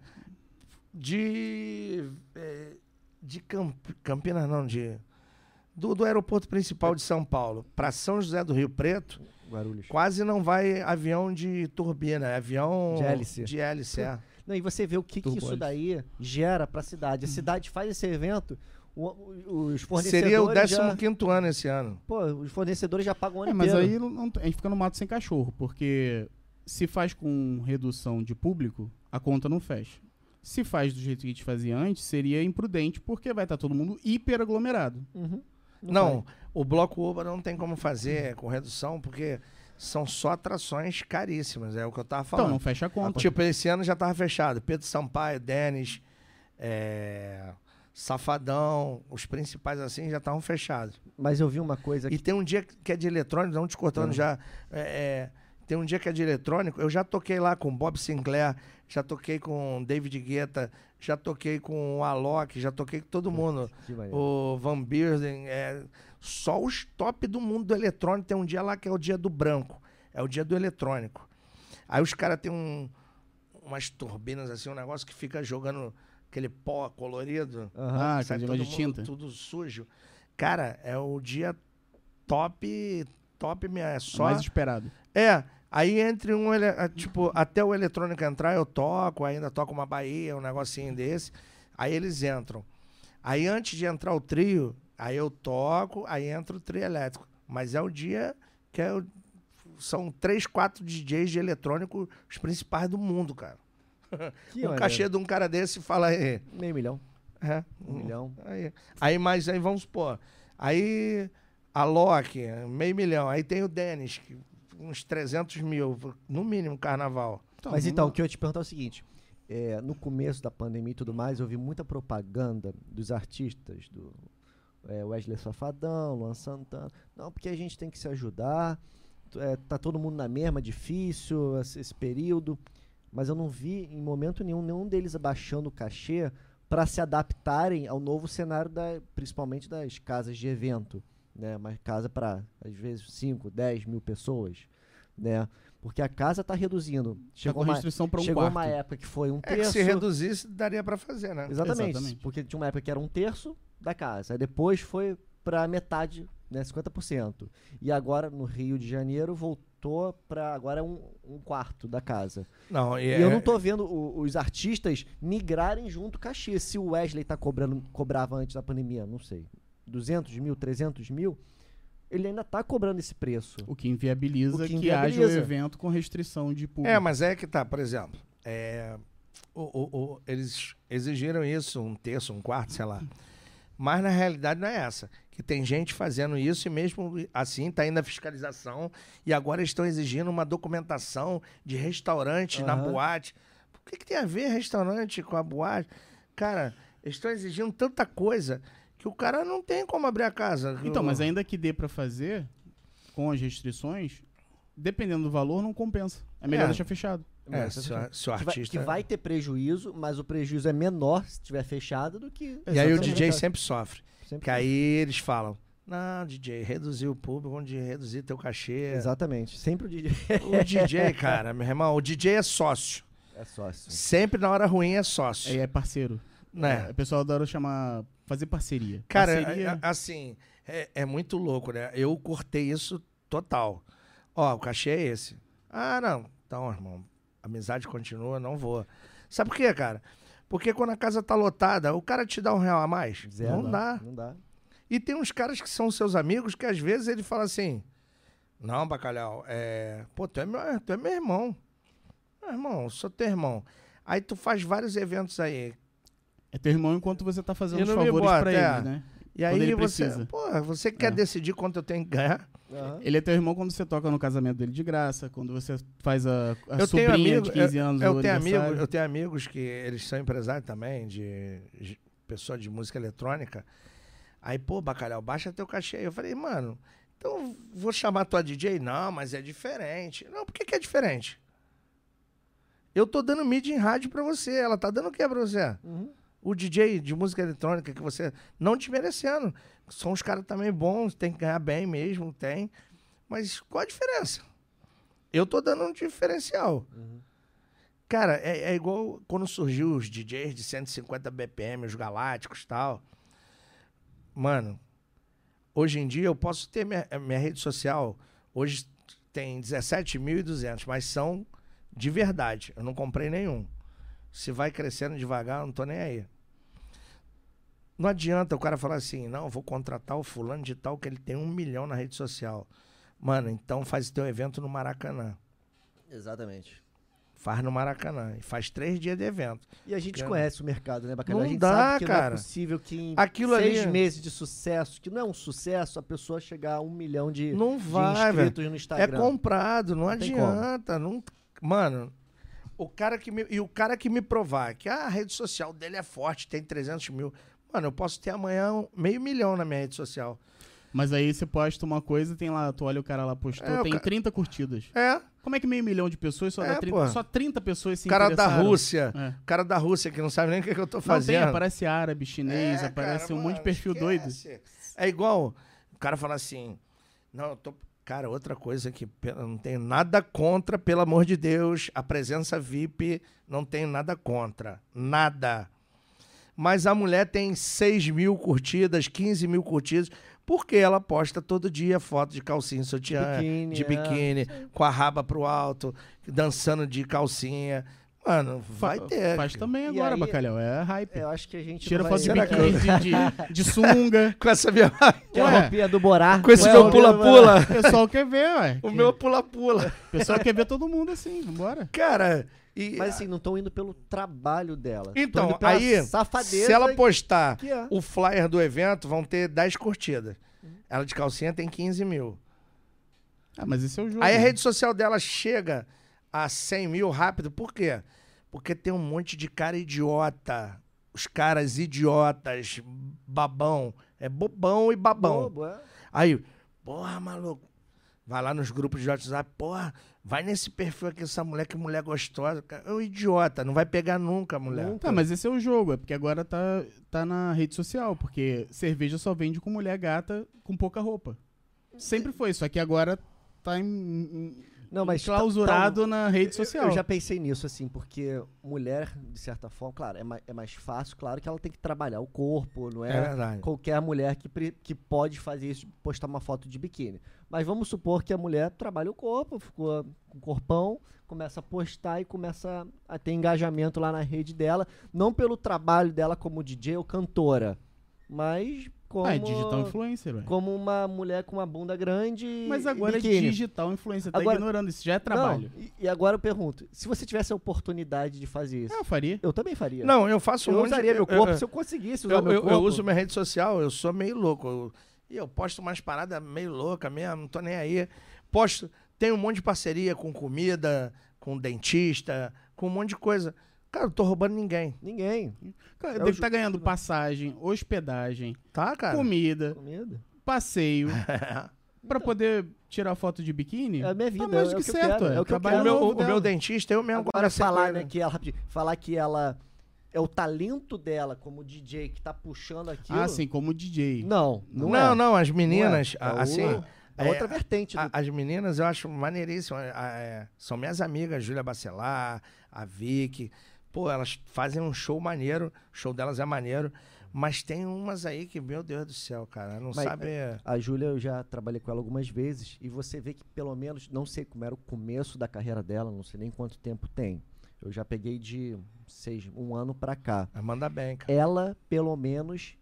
de. é, De Camp, Campinas, não, de. Do, do aeroporto principal de São Paulo pra São José do Rio Preto, Guarulhos. quase não vai avião de turbina, é avião. De hélice. De hélice, é. Não, e você vê o que, que isso daí gera pra cidade. A cidade faz esse evento, o- os fornecedores Seria o já... 15 ano esse ano. Pô, os fornecedores já pagam o ano É, mas aí não- não- a gente fica no mato sem cachorro, porque se faz com redução de público, a conta não fecha. Se faz do jeito que a gente fazia antes, seria imprudente, porque vai estar todo mundo hiper aglomerado. Uhum. Não, o bloco Uba não tem como fazer com redução, porque são só atrações caríssimas, é o que eu tava falando. Então, não fecha a conta. Tipo, esse ano já tava fechado. Pedro Sampaio, Denis, é, Safadão, os principais assim já estavam fechados. Mas eu vi uma coisa E tem um dia que é de eletrônico, não te cortando Uhum. já. é, é, tem um dia que é de eletrônico. Eu já toquei lá com Bob Sinclair, já toquei com David Guetta, já toquei com o Alok, já toquei com todo mundo. O Van Beerden, é, só os top do mundo do eletrônico. Tem um dia lá que é o dia do branco, é o dia do eletrônico. Aí os caras têm um, umas turbinas assim, um negócio que fica jogando aquele pó colorido. Aham. Ah, sai todo de mundo tinta. Tudo sujo. Cara, é o dia top, top minha, é só... Mais esperado. É, aí entre um, ele- ah, tipo, até o eletrônico entrar eu toco, ainda toco uma Bahia, um negocinho desse. Aí eles entram. Aí antes de entrar o trio, aí eu toco, aí entra o trio elétrico. Mas é o dia que é o- são três, quatro DJs de eletrônico, os principais do mundo, cara. *laughs* Que um maneiro. cachê de um cara desse fala aí. Meio milhão. É, Um milhão. Aí, aí, mas aí vamos supor. Aí a Loki, meio milhão. Aí tem o Denis, uns 300 mil, no mínimo, carnaval. Mas então, o que eu ia te perguntar é o seguinte. é, no começo da pandemia e tudo mais, eu vi muita propaganda dos artistas, do é, Wesley Safadão, Luan Santana. Não, porque a gente tem que se ajudar. é, tá todo mundo na mesma, difícil esse, esse período. Mas eu não vi em momento nenhum nenhum deles abaixando o cachê para se adaptarem ao novo cenário, da, principalmente das casas de evento. Né? Uma casa para, às vezes, 5, 10 mil pessoas. Né? Porque a casa está reduzindo. Tá Chegou com uma, restrição para um chegou quarto. uma época que foi um É que terço. se reduzisse, daria pra fazer, né? Exatamente, Exatamente. Porque tinha uma época que era um terço da casa. Aí depois foi para metade, né, 50%. E agora, no Rio de Janeiro, voltou para agora é um, um quarto da casa. Não, e, E é- eu não tô vendo o- os artistas migrarem junto o cachê. Se o Wesley tá cobrando, cobrava antes da pandemia, não sei, 200 mil, 300 mil, ele ainda tá cobrando esse preço. O que inviabiliza O que que, haja o inviabiliza. evento com restrição de público. É, mas é que tá, por exemplo. é, o- o- o- eles exigiram isso, um terço, um quarto, sei lá. Mas na realidade não é essa. Que tem gente fazendo isso e mesmo assim está indo a fiscalização e agora estão exigindo uma documentação de restaurante na Aham. boate. Por que, que tem a ver restaurante com a boate? Cara, eles estão exigindo tanta coisa que o cara não tem como abrir a casa. Então, O- mas ainda que dê pra fazer, com as restrições, dependendo do valor, não compensa. É melhor É. deixar fechado. É, Mas, se, o- se o que, vai, artista. que vai ter prejuízo, mas o prejuízo é menor se tiver fechado do que. E aí o. DJ sempre sofre. Sempre Que aí eles falam: Não, DJ, reduzir o público, vamos de reduzir teu cachê. Exatamente. Sempre o DJ. O DJ, cara, meu irmão, o DJ é sócio. É sócio. Sempre na hora ruim é sócio. É, é parceiro. né? É, o pessoal adora chamar. Fazer parceria. Cara, parceria, é- é- assim, é, é muito louco, né? Eu cortei isso total. Ó, o cachê é esse. Ah, não. Então, irmão, amizade continua, não vou. Sabe por quê, cara? Porque quando a casa tá lotada, o cara te dá um real a mais? Zero. não dá. Não dá. E tem uns caras que são seus amigos que às vezes ele fala assim: Não, bacalhau, é. Pô, tu é meu, tu é meu irmão. Meu irmão, sou teu irmão. Aí tu faz vários eventos aí. É teu irmão enquanto você tá fazendo os favores bota, pra é. ele, né? E Quando aí ele você. precisa. Pô, você quer É. decidir quanto eu tenho que ganhar? Aham. Ele é teu irmão quando você toca no casamento dele de graça, quando você faz a, a eu tenho sobrinha amigo, de 15 anos eu, eu tenho aniversário. amigo, eu tenho amigos que eles são empresários também, de, de pessoa de música eletrônica. Aí, pô, bacalhau, baixa teu cachê. Eu falei, mano, então vou chamar tua DJ? Não, mas é diferente. Não, por que, que é diferente? Eu tô dando mídia em rádio pra você. Ela tá dando o que pra você? Uhum. O DJ de música eletrônica que você. Não te merecendo. São os caras também bons, tem que ganhar bem mesmo, tem. Mas qual a diferença? Eu tô dando um diferencial. Cara, é, é igual quando surgiu os DJs de 150 BPM, os galácticos e tal. Mano, hoje em dia eu posso ter minha, minha rede social. Hoje tem 17.200, mas são de verdade. Eu não comprei nenhum. Se vai crescendo devagar, eu não tô nem aí. Não adianta o cara falar assim, não, vou contratar o fulano de tal que ele tem um milhão na rede social. Mano, então faz teu evento no Maracanã. Exatamente. Faz no Maracanã. E faz três dias de evento. E a gente Cara. conhece o mercado, né, Bacana? Não a gente dá, sabe que não cara. é possível que em Aquilo seis ali- meses de sucesso, que não é um sucesso, a pessoa chegar a um milhão de, Não de vai, velho. inscritos no É Instagram. comprado, não, Não adianta. Não... Mano, o cara que me... e o cara que me provar que ah, a rede social dele é forte, tem 300 mil. Mano, eu posso ter amanhã meio milhão na minha rede social. Mas aí você posta uma coisa, tem lá, tu olha o cara lá postou, É, tem ca- 30 curtidas. É, Como é que meio milhão de pessoas só É, dá 30, pô. só 30 pessoas se o cara da interessaram? Rússia. É. Cara da Rússia que não sabe nem o que, que eu tô Não tem, fazendo. aparece árabe, chinês, É, aparece cara, um monte de mano, perfil doido. esquece. É igual o cara fala assim: Não, eu tô. Cara, outra coisa que não tenho nada contra, pelo amor de Deus, a presença VIP, não tenho nada contra. Nada. Mas a mulher tem 6 mil curtidas, 15 mil curtidas, porque ela posta todo dia foto de calcinha sutiã, biquíni, de é. biquíni, com a raba pro alto, dançando de calcinha. Mano, vai ter. Faz também agora, aí- bacalhau. É hype. Eu acho que a gente Tira foto de que biquíni, de, de, *laughs* de sunga. Com essa minha. Que a Ué. roupinha do Borá. Com esse Ué, meu pula-pula. O pessoal quer ver, ué. O meu pula-pula. O pessoal quer ver todo mundo assim, vambora. Cara, e. Mas assim, não estão indo pelo trabalho dela. Tão então, indo pela aí, safadeza se ela postar que é. o flyer do evento, vão ter 10 curtidas. Ela de calcinha tem 15 mil. Ah, mas esse é o jogo. Aí a né? rede social dela chega a 100 mil rápido. Por quê? Porque tem um monte de cara idiota. Os caras idiotas, babão. É bobão e babão. Bobo, é. Aí, porra, maluco. Vai lá nos grupos de WhatsApp, porra, vai nesse perfil aqui, essa mulher, que mulher gostosa. cara. É um idiota, não vai pegar nunca, mulher. Tá, mas esse é o jogo, é porque agora tá, tá na rede social, porque cerveja só vende com mulher gata com pouca roupa. Sempre foi, só que agora tá em, em- Não, mas tá- clausurado tá- na rede social. Eu já pensei nisso, assim, porque mulher, de certa forma, claro, é mais, é mais fácil, claro que ela tem que trabalhar o corpo, não É é, qualquer mulher que, que pode fazer isso, postar uma foto de biquíni. Mas vamos supor que a mulher trabalha o corpo, ficou com corpão, começa a postar e começa a ter engajamento lá na rede dela, não pelo trabalho dela como DJ ou cantora, mas como, Ah, é digital influencer, ué. como uma mulher com uma bunda grande e- Mas e agora é digital influencer, tá Agora- ignorando, isso já é trabalho. Não, e, e agora eu pergunto, se você tivesse a oportunidade de fazer isso, É, eu faria. eu também faria. Não, eu faço um eu de- usaria meu eu- corpo eu- se eu conseguisse usar Eu, meu eu- corpo. eu uso minha rede social, eu sou meio louco. Eu- E eu, posto umas paradas meio loucas mesmo, não tô nem aí. Posto, tenho um monte de parceria com comida, com dentista, com um monte de coisa. Cara, eu tô roubando ninguém. Ninguém. Cara, É deve o estar ju- ganhando passagem, hospedagem, Tá, cara? comida, Comida. passeio, *laughs* pra poder tirar foto de biquíni. É a minha vida, Tá mais é que que eu certo. quero, é o que o, meu, o meu dentista, eu mesmo Agora falar, né, que ela, falar que ela é o talento dela como DJ que tá puxando aquilo. Ah, sim, como DJ. Não, não, Não, é. não, as meninas, Não é. a- É o- assim, É, É, outra vertente. A- do- as meninas eu acho maneiríssimo. a- a- é, são minhas amigas, Júlia Bacelar, a Vicky. Pô, elas fazem um show maneiro. O show delas é maneiro. Mas tem umas aí que, meu Deus do céu, cara, não Mas, sabe. A Júlia, eu já trabalhei com ela algumas vezes e você vê que pelo menos, não sei como era o começo da carreira dela, não sei nem quanto tempo tem. Eu já peguei de seis, um ano pra cá. Mas manda bem, cara. Ela, pelo menos,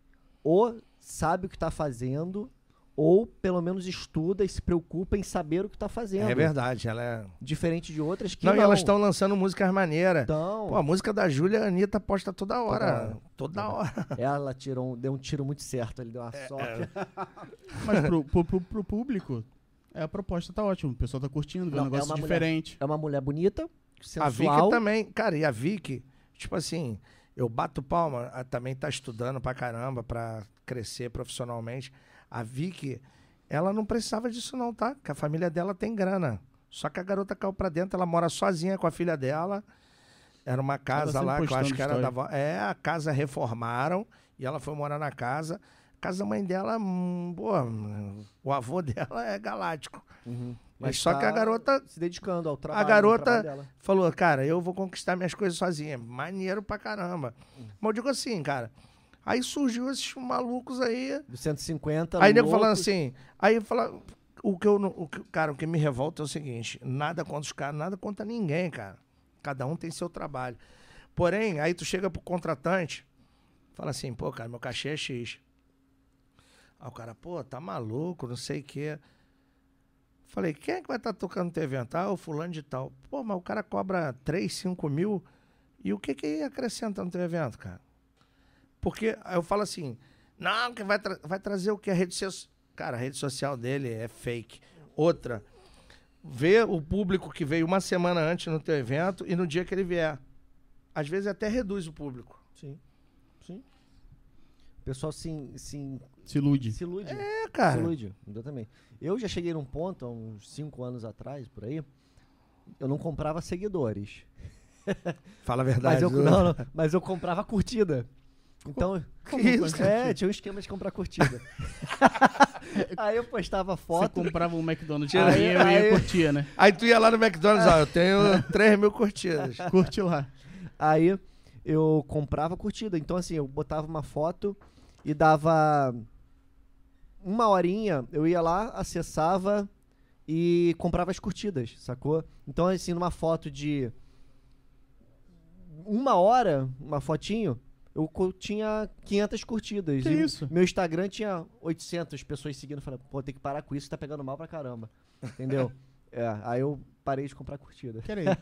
ou sabe o que tá fazendo, ou pelo menos estuda e se preocupa em saber o que tá fazendo. É verdade, ela é. Diferente de outras que Não, não. e elas estão lançando músicas maneiras. Então, Pô, a música da Júlia, a Anitta posta toda hora. hora. Toda hora. *laughs* ela tirou, um- deu um tiro muito certo, ele deu uma É, sorte. *laughs* Mas pro, pro, pro- pro público, é, a proposta tá ótima. O pessoal tá curtindo, vê Não, um é negócio mulher- diferente. É uma mulher bonita, A Vicky sensual. também. Cara, e a Vicky, tipo assim, eu bato palma, a- também tá estudando pra caramba, pra crescer profissionalmente. A Vicky, ela não precisava disso não, tá? Que a família dela tem grana. Só que a garota caiu pra dentro, ela mora sozinha com a filha dela. Era uma casa lá, que eu acho que era da história. avó. É, a casa reformaram e ela foi morar na casa. A casa da mãe dela, hum, pô, hum, o avô *laughs* dela é galáctico. Uhum. Mas só que a tá garota se dedicando ao trabalho. ao garota- falou, cara, eu vou conquistar minhas coisas sozinha. Maneiro pra caramba. Hum. Mas eu digo assim, cara. Aí surgiu esses malucos aí. Do 150. aí nego falando assim. Aí fala. O que eu. O que, cara, o que me revolta é o seguinte: nada contra os caras, nada contra ninguém, cara. Cada um tem seu trabalho. Porém, aí tu chega pro contratante, fala assim, pô, cara, meu cachê é X. Aí o cara, pô, tá maluco, não sei o quê. Falei, quem é que vai estar tocando no teu evento? Ah, o fulano de tal. Pô, mas o cara cobra 3, 5 mil. E o que que acrescenta no teu evento, cara? Porque eu falo assim, não, que vai, tra- vai trazer o que? A rede social. Cara, a rede social dele é fake. Outra, vê o público que veio uma semana antes no teu evento e no dia que ele vier. Às vezes até reduz o público. Sim. Sim. O pessoal se, se, Se ilude. se ilude. É, Se cara. ilude, exatamente. Eu já cheguei num ponto, há uns 5 anos atrás, por aí, eu não comprava seguidores. *laughs* Fala a Mas verdade. eu, Dudu. não, não, mas eu comprava curtida. Então, Que isso? é, tinha um esquema de comprar curtida. *laughs* aí eu postava Você foto. comprava um McDonald's Tira- aí, eu ia aí- curtir, né? Aí tu ia lá no McDonald's, ó, eu tenho *laughs* 3 mil curtidas. Curte lá. Aí eu comprava curtida. Então, assim, eu botava uma foto e dava uma horinha, eu ia lá, acessava e comprava as curtidas, sacou? Então, assim, numa foto de uma hora, uma fotinho, eu tinha 500 curtidas. Que E isso? Meu Instagram tinha 800 pessoas seguindo. Falei, pô, tem que parar com isso, tá pegando mal pra caramba. Entendeu? *laughs* é, aí eu parei de comprar curtida. Peraí. *laughs*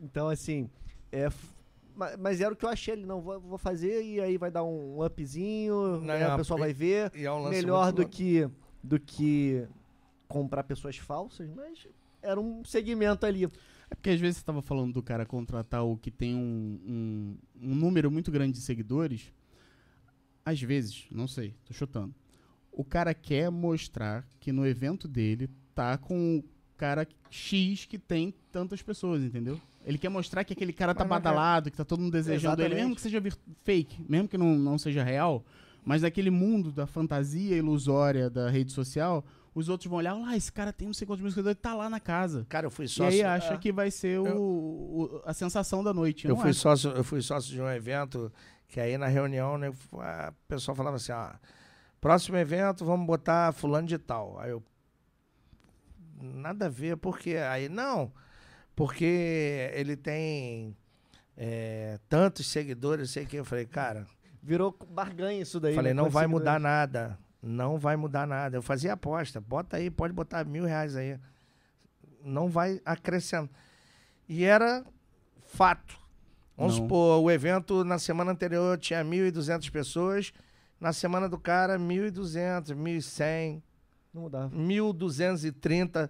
Então, assim, é, mas era o que eu achei ali, não, vou, vou fazer e aí vai dar um upzinho, Não, aí é o pessoal vai ver. E é um lance Melhor do que, do que comprar pessoas falsas, mas era um segmento ali. É porque às vezes você tava falando do cara contratar o que tem um, um, um número muito grande de seguidores. Às vezes, não sei, tô chutando. O cara quer mostrar que no evento dele tá com o cara X que tem tantas pessoas, entendeu? Ele quer mostrar que aquele cara tá Mas badalado, que tá todo mundo desejando ele, Exatamente. mesmo que seja fake, mesmo que não, não seja real, mas naquele mundo da fantasia ilusória da rede social, os outros vão olhar, lá, esse cara tem não sei quantos mil seguidores, tá lá na casa. Cara, eu fui E sócio. aí acha é. que vai ser o, o- a sensação da noite. Eu não fui, é. sócio, eu fui sócio de um evento que aí na reunião né, a pessoa falava assim: ó, próximo evento vamos botar fulano de tal. Aí eu. Nada a ver, porque aí não, porque ele tem é, tantos seguidores, sei que. Eu falei, cara, Virou barganha isso daí. falei, né, não vai seguidores. mudar nada. Não vai mudar nada. Eu fazia aposta. Bota aí, pode botar mil reais aí. Não vai acrescentar. E era fato. Vamos Não. supor, o evento na semana anterior tinha 1.200 pessoas. Na semana do cara, 1.200, 1.100, Não mudava. 1.230.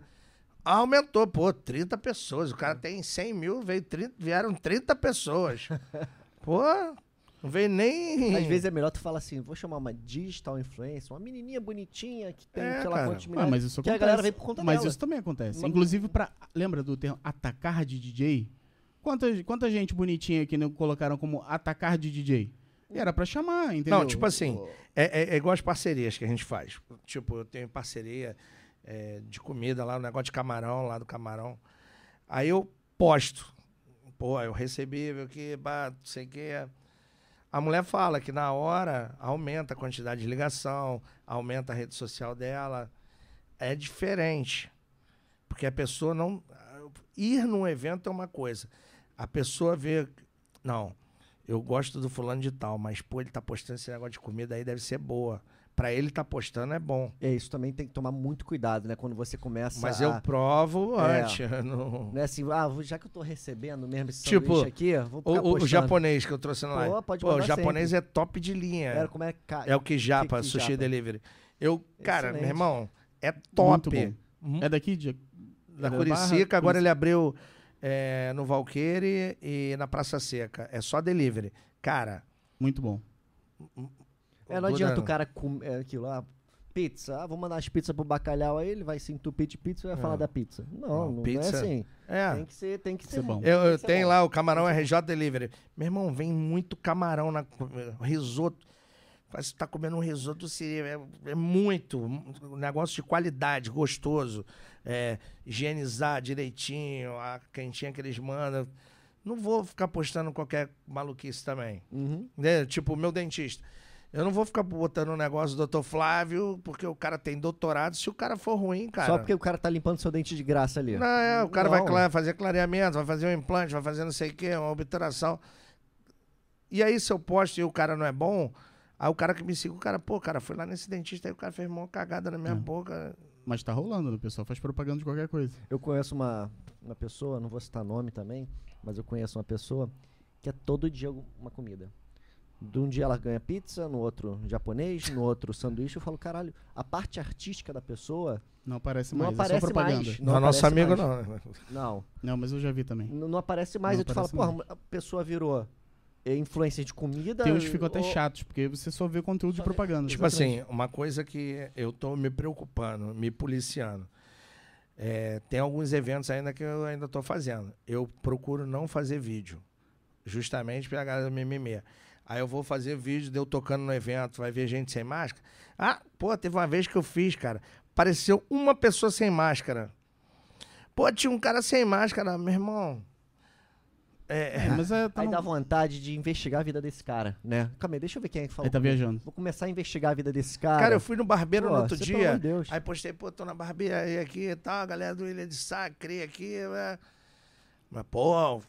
Aumentou, pô, 30 pessoas. O cara tem 100 mil, veio 30, vieram 30 pessoas. *laughs* pô, não veio nem... Às vezes é melhor tu falar assim, vou chamar uma digital influencer, uma menininha bonitinha que tem, É, sei lá Ah, mas isso que a acontece. galera vem por conta mas dela. isso também acontece. Uma- Inclusive pra. Lembra do termo atacar de DJ? Quanta, quanta gente bonitinha que não colocaram como atacar de DJ? E era pra chamar, entendeu? Não, tipo assim, É, é- é igual as parcerias que a gente faz. Tipo, eu tenho parceria é, de comida lá, o negócio de camarão, lá do camarão. Aí eu posto. Pô, eu recebi, viu que, bah, não sei que. A mulher fala que na hora aumenta a quantidade de ligação, aumenta a rede social dela. É diferente. Porque a pessoa não. Ir num evento é uma coisa. A pessoa vê. Não, eu gosto do fulano de tal, mas pô, ele tá postando esse negócio de comida aí, deve ser boa. Pra ele tá postando é bom. É, isso também tem que tomar muito cuidado, né? Quando você começa Mas a... eu provo É. antes. não- é assim, ah, já que eu tô recebendo mesmo esse Tipo, sanduíche aqui, vou O, ficar o- o postando. japonês que eu trouxe na Pô, live. pode Pô, o japonês é top de linha. Era como é que... ca- É o Kijapa, que- Sushi Kijapa. Delivery. Eu, cara, Excelente. meu irmão, é Muito top. bom. Hum, É daqui, de... Da é da Curicica, agora ele abriu é, no Valqueire e na Praça Seca. É só delivery. Cara, Muito bom. É, não adianta o cara comer aquilo lá, pizza, ah, vou mandar as pizzas pro bacalhau aí, ele vai se entupir de pizza e vai É. falar da pizza. Não, Não, não, pizza- é assim. é. Tem que ser, tem que Isso é ser bom. Eu, eu ser tenho bom. lá o camarão RJ Delivery. Meu irmão, vem muito camarão na risoto. Parece que tá comendo um risoto se é, é muito um negócio de qualidade, gostoso, é, higienizar direitinho, a quentinha que eles mandam. Não vou ficar postando qualquer maluquice também. Uhum. né? Tipo, o meu dentista. Eu não vou ficar botando um negócio do Dr. Flávio, porque o cara tem doutorado. Se o cara for ruim, cara. Só porque o cara tá limpando seu dente de graça ali. Não, é, o cara vai Não. cla- fazer clareamento, vai fazer um implante, vai fazer não sei o quê, uma obturação. E aí, se eu posto e o cara não é bom, aí o cara que me siga, o cara, pô, cara, foi lá nesse dentista aí, o cara fez uma cagada na minha É. boca. Mas tá rolando, né? o pessoal faz propaganda de qualquer coisa. Eu conheço uma, uma pessoa, não vou citar nome também, mas eu conheço uma pessoa que é todo dia uma comida. De um dia ela ganha pizza, no outro japonês, no outro sanduíche. Eu falo, caralho, a parte artística da pessoa Não aparece não mais, é aparece só propaganda. mais. Não, nosso aparece amigo mais. não. Não, Não, mas eu já vi também. n- não aparece mais. Não e tu fala, aparece porra, a pessoa virou é, influencer de comida. Tem uns que ficam até chatos, porque você só vê conteúdo de propaganda. Tipo assim, uma coisa que eu tô me preocupando, me policiando. É, tem alguns eventos ainda que eu ainda tô fazendo. Eu procuro não fazer vídeo. Justamente pra galera mimimi. Aí eu vou fazer vídeo de eu tocando no evento, vai ver gente sem máscara. Ah, pô, teve uma vez que eu fiz, cara. Apareceu uma pessoa sem máscara. Pô, tinha um cara sem máscara, meu irmão. É, É, mas é, tá Aí no- dá vontade de investigar a vida desse cara, né? Calma aí, deixa eu ver quem é que falou. Aí tá viajando. Vou começar a investigar a vida desse cara. Cara, eu fui no barbeiro Pô, no outro dia. de Deus. Aí postei, pô, tô na barbearia aqui e tal, a galera do Ilha de Sacre aqui. é. Mas, pô,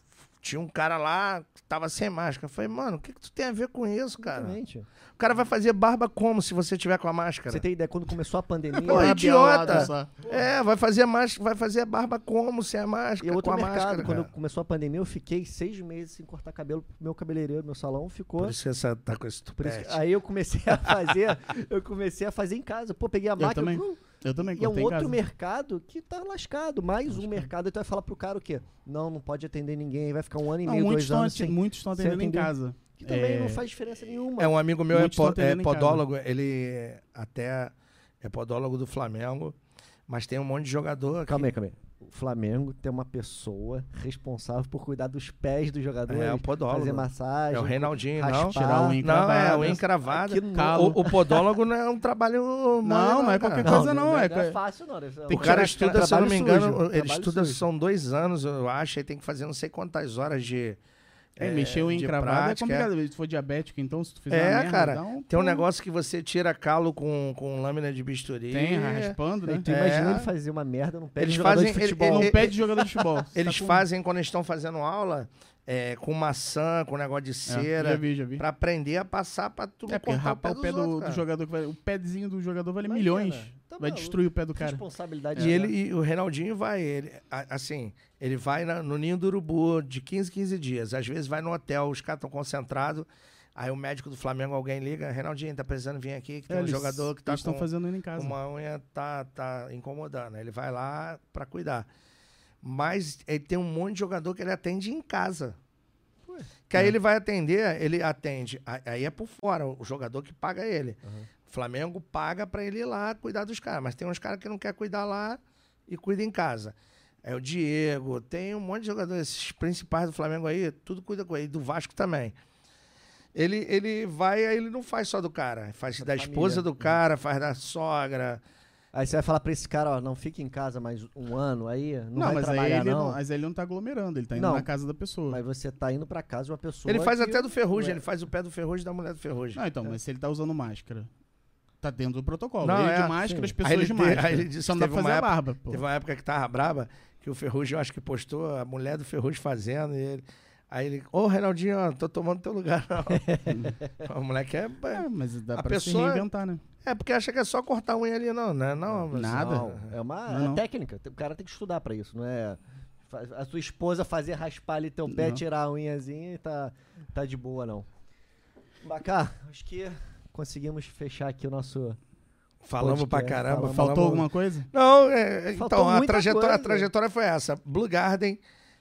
tinha um cara lá que tava sem máscara. Eu falei, mano, o que, que tu tem a ver com isso, cara? Exatamente. O cara vai fazer barba como se você tiver com a máscara? Você tem ideia, quando começou a pandemia, Pô, idiota. É, vai fazer, mais, vai fazer barba como sem a e máscara? outro com a mercado, máscara, quando cara. começou a pandemia, eu fiquei seis meses sem cortar cabelo. Meu cabeleireiro, meu salão ficou. Por isso que você tá com esse Por isso tupete. aí eu comecei a fazer, eu comecei a fazer em casa. Pô, peguei a máquina. também. uh, Eu também E é um outro casa. mercado que tá lascado. Mais um mercado. Então vai falar pro cara o quê? Não, não pode atender ninguém. Vai ficar um ano e Não, meio, dois estão anos sem. muitos estão atendendo em casa. Que também É, não faz diferença nenhuma. É, um amigo meu é, po- é podólogo, ele até é podólogo do Flamengo, mas tem um monte de jogador. Calma aí, calma aí. O Flamengo tem uma pessoa responsável por cuidar dos pés dos jogadores. É, o podólogo. Fazer massagem. É o Reinaldinho, raspar. não? Tirar o Não, é encravado. o encravado. O, o podólogo não é um trabalho. Não, não é qualquer coisa não, é Não é co- fácil, não. Tem O cara estuda, se eu não me engano, sujo, ele trabalho estuda, sujo. são dois anos, eu acho, e tem que fazer não sei quantas horas de. É, mexer o de encravado é prática, complicado. Se for diabético, então, se tu fizer É, merda, cara, dá um- Tem um negócio que você tira calo com, com lâmina de bisturi. Tem, raspando, né? Tu É. imagina ele fazer uma merda num pé Eles de jogador fazem- de ele- futebol. Não ele- pede jogador de futebol. *laughs* Eles tá com- fazem quando estão fazendo aula é, com maçã, com negócio de É, cera, já vi, já vi. pra aprender a passar pra tu É, porque cortar rapar o pé dos do, outros, do jogador, que vai, o pezinho do jogador vale Imagina, milhões. Tá vai maluco. destruir o pé do cara. Responsabilidade E ele e o Reinaldinho vai, ele, assim, ele vai na- no ninho do urubu de 15, 15 dias. Às vezes vai no hotel, os caras estão concentrados. Aí o médico do Flamengo, alguém liga, Reinaldinho, tá precisando vir aqui, que tem É, um eles- jogador que tá com fazendo ele em casa. uma unha, tá, tá incomodando. Ele vai lá pra cuidar. Mas ele tem um monte de jogador que ele atende em casa. Que aí É. ele vai atender, ele atende. Aí é por fora, o jogador que paga ele. O Flamengo paga pra ele ir lá cuidar dos caras. Mas tem uns caras que não quer cuidar lá e cuida em casa. É o Diego, tem um monte de jogadores, esses principais do Flamengo aí, tudo cuida com ele, do Vasco também. Ele, ele vai, aí ele não faz só do cara. Faz da, Da esposa do cara, faz da sogra. Aí você vai falar pra esse cara, ó, não fique em casa mais um ano aí, não, Não, vai mas aí, trabalhar ele não. não, mas aí ele não tá aglomerando, ele tá indo Não. na casa da pessoa. Mas você tá indo pra casa de uma pessoa Ele faz que- até do ferrugem, ele faz o pé do ferrugem da mulher do ferrugem. Não, então, mas se ele tá usando máscara, tá dentro do protocolo. Não, ele é, de máscara, sim. as pessoas Aí ele de te- máscara. aí ele disse Só que não dá pra teve fazer uma a época- barba, pô. Teve uma época que tava braba, que o Ferrugem, eu acho que postou a mulher do Ferrugem fazendo, e ele. Aí ele, ô Reinaldinho, ó, tô tomando teu lugar, não. *laughs* o moleque é. É, mas dá A pra se pessoa- reinventar, né? É porque acha que é só cortar a unha ali, não, né? Não, mas- Nada. Não, é uma Não, é não. técnica. O cara tem que estudar pra isso, não é a tua esposa fazer raspar ali teu pé, Não. tirar a unhazinha e tá, tá de boa, não. Bacá, acho que conseguimos fechar aqui o nosso. Falamos pra Podcast, caramba. falamos. Faltou alguma coisa? Não, é, então, a trajetória, a coisa. trajetória foi essa. Blue Garden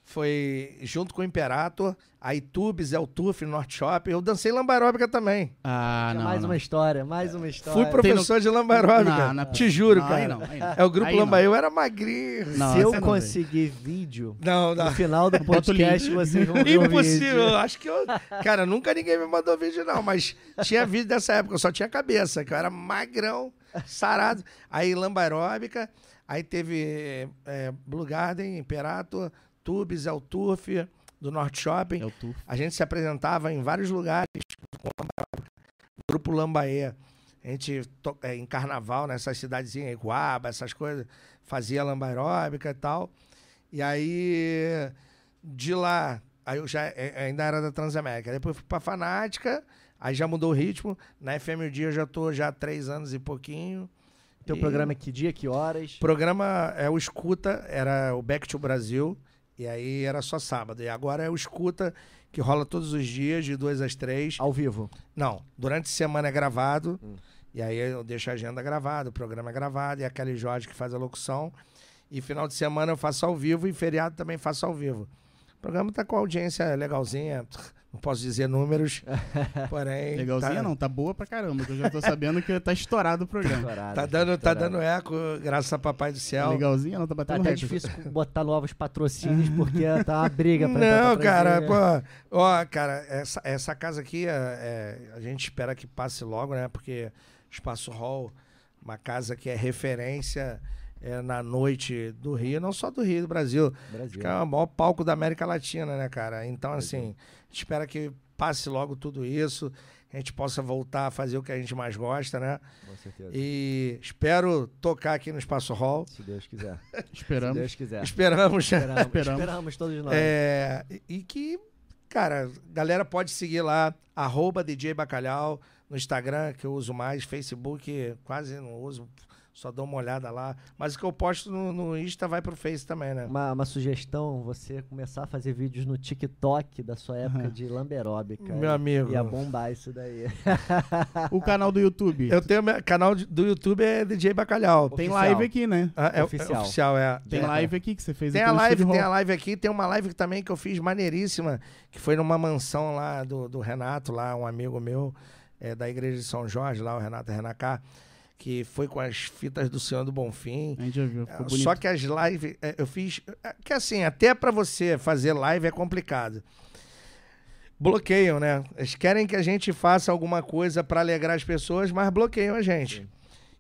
foi junto com o Imperator, a Itubes, El Tuf, North Shop. Eu dancei lambaróbica também. Ah, não. mais não. uma história, mais uma história. Fui professor de lambaróbica. Não, não é Te juro, Não, cara. aí não, aí não. É o grupo. Lambaí. Eu era magrinho. Não, Se eu conseguir vídeo, Não, não. no final do *laughs* podcast vocês vão ver o Impossível. vídeo. Acho que eu. Cara, nunca ninguém me mandou vídeo, não. Mas tinha vídeo dessa época, eu só tinha cabeça, que eu era magrão, sarado. Aí lamba aeróbica, aí teve é, Blue Garden, Imperator, Tubes, El Turf, do Norte Shopping. É o tu. A gente se apresentava em vários lugares com. Grupo Lambaê. A gente, é, em carnaval, nessas cidadezinhas, Iguaba, essas coisas, fazia lamba aeróbica e tal. E aí, de lá, aí eu já é, ainda era da Transamérica. Depois fui pra Fanática, aí já mudou o ritmo. Na FM o Dia eu já tô já há três anos e pouquinho. Teu E- programa é que dia, que horas? Programa é o Escuta, era o Back to Brasil, e aí era só sábado. E agora é o Escuta, que rola todos os dias, de duas às três. Ao vivo. Não, durante a semana é gravado, Hum. e aí eu deixo a agenda gravada, o programa é gravado, e a Kelly Jorge que faz a locução. E final de semana eu faço ao vivo, e feriado também faço ao vivo. O programa tá com audiência legalzinha, não posso dizer números, *laughs* porém... Legalzinha tá, não, tá boa pra caramba, que eu já tô sabendo que tá estourado o programa. Estourado, Tá dando, tá estourado. dando eco, graças a Papai do Céu. Legalzinha não, tá Tá batendo até recorde. difícil *laughs* botar novos patrocínios porque tá uma briga pra Não, pra cara, pô, ó, cara, essa, essa casa aqui, é, é, a gente espera que passe logo, né? Porque Espaço Hall, uma casa que é referência é, na noite do Rio, não só do Rio, do Brasil. Brasil. Que é o maior palco da América Latina, né, cara? Então, assim, a gente espera que passe logo tudo isso, que a gente possa voltar a fazer o que a gente mais gosta, né? Com certeza. E espero tocar aqui no Espaço Hall. Se Deus quiser. *laughs* Se Esperamos. Deus quiser. Esperamos. Esperamos, Esperamos. esperamos todos nós. É, e- e que, cara, galera pode seguir lá, arroba DJ Bacalhau, no Instagram, que eu uso mais, Facebook quase não uso, só dou uma olhada lá. Mas o que eu posto no, no Insta vai pro Face também, né? Uma, uma sugestão, você começar a fazer vídeos no TikTok da sua época Aham. de lamberóbica. Meu amigo. Ia bombar isso daí. *laughs* O canal do YouTube. Eu tenho meu canal do YouTube é DJ Bacalhau. Tem Oficial. live aqui, né? Ah, é, Oficial. é oficial, é. Tem É. live aqui que você fez Tem aqui a live, tem a live aqui, tem uma live também que eu fiz maneiríssima, que foi numa mansão lá do, do Renato, lá, um amigo meu, é, da igreja de São Jorge, lá, o Renato Renacá, que foi com as fitas do Senhor do Bonfim. A gente já viu, ficou bonito. Só que as lives, é, eu fiz. é, Que assim, até pra você fazer live é complicado. Bloqueiam, né? Eles querem que a gente faça alguma coisa pra alegrar as pessoas, mas bloqueiam a gente.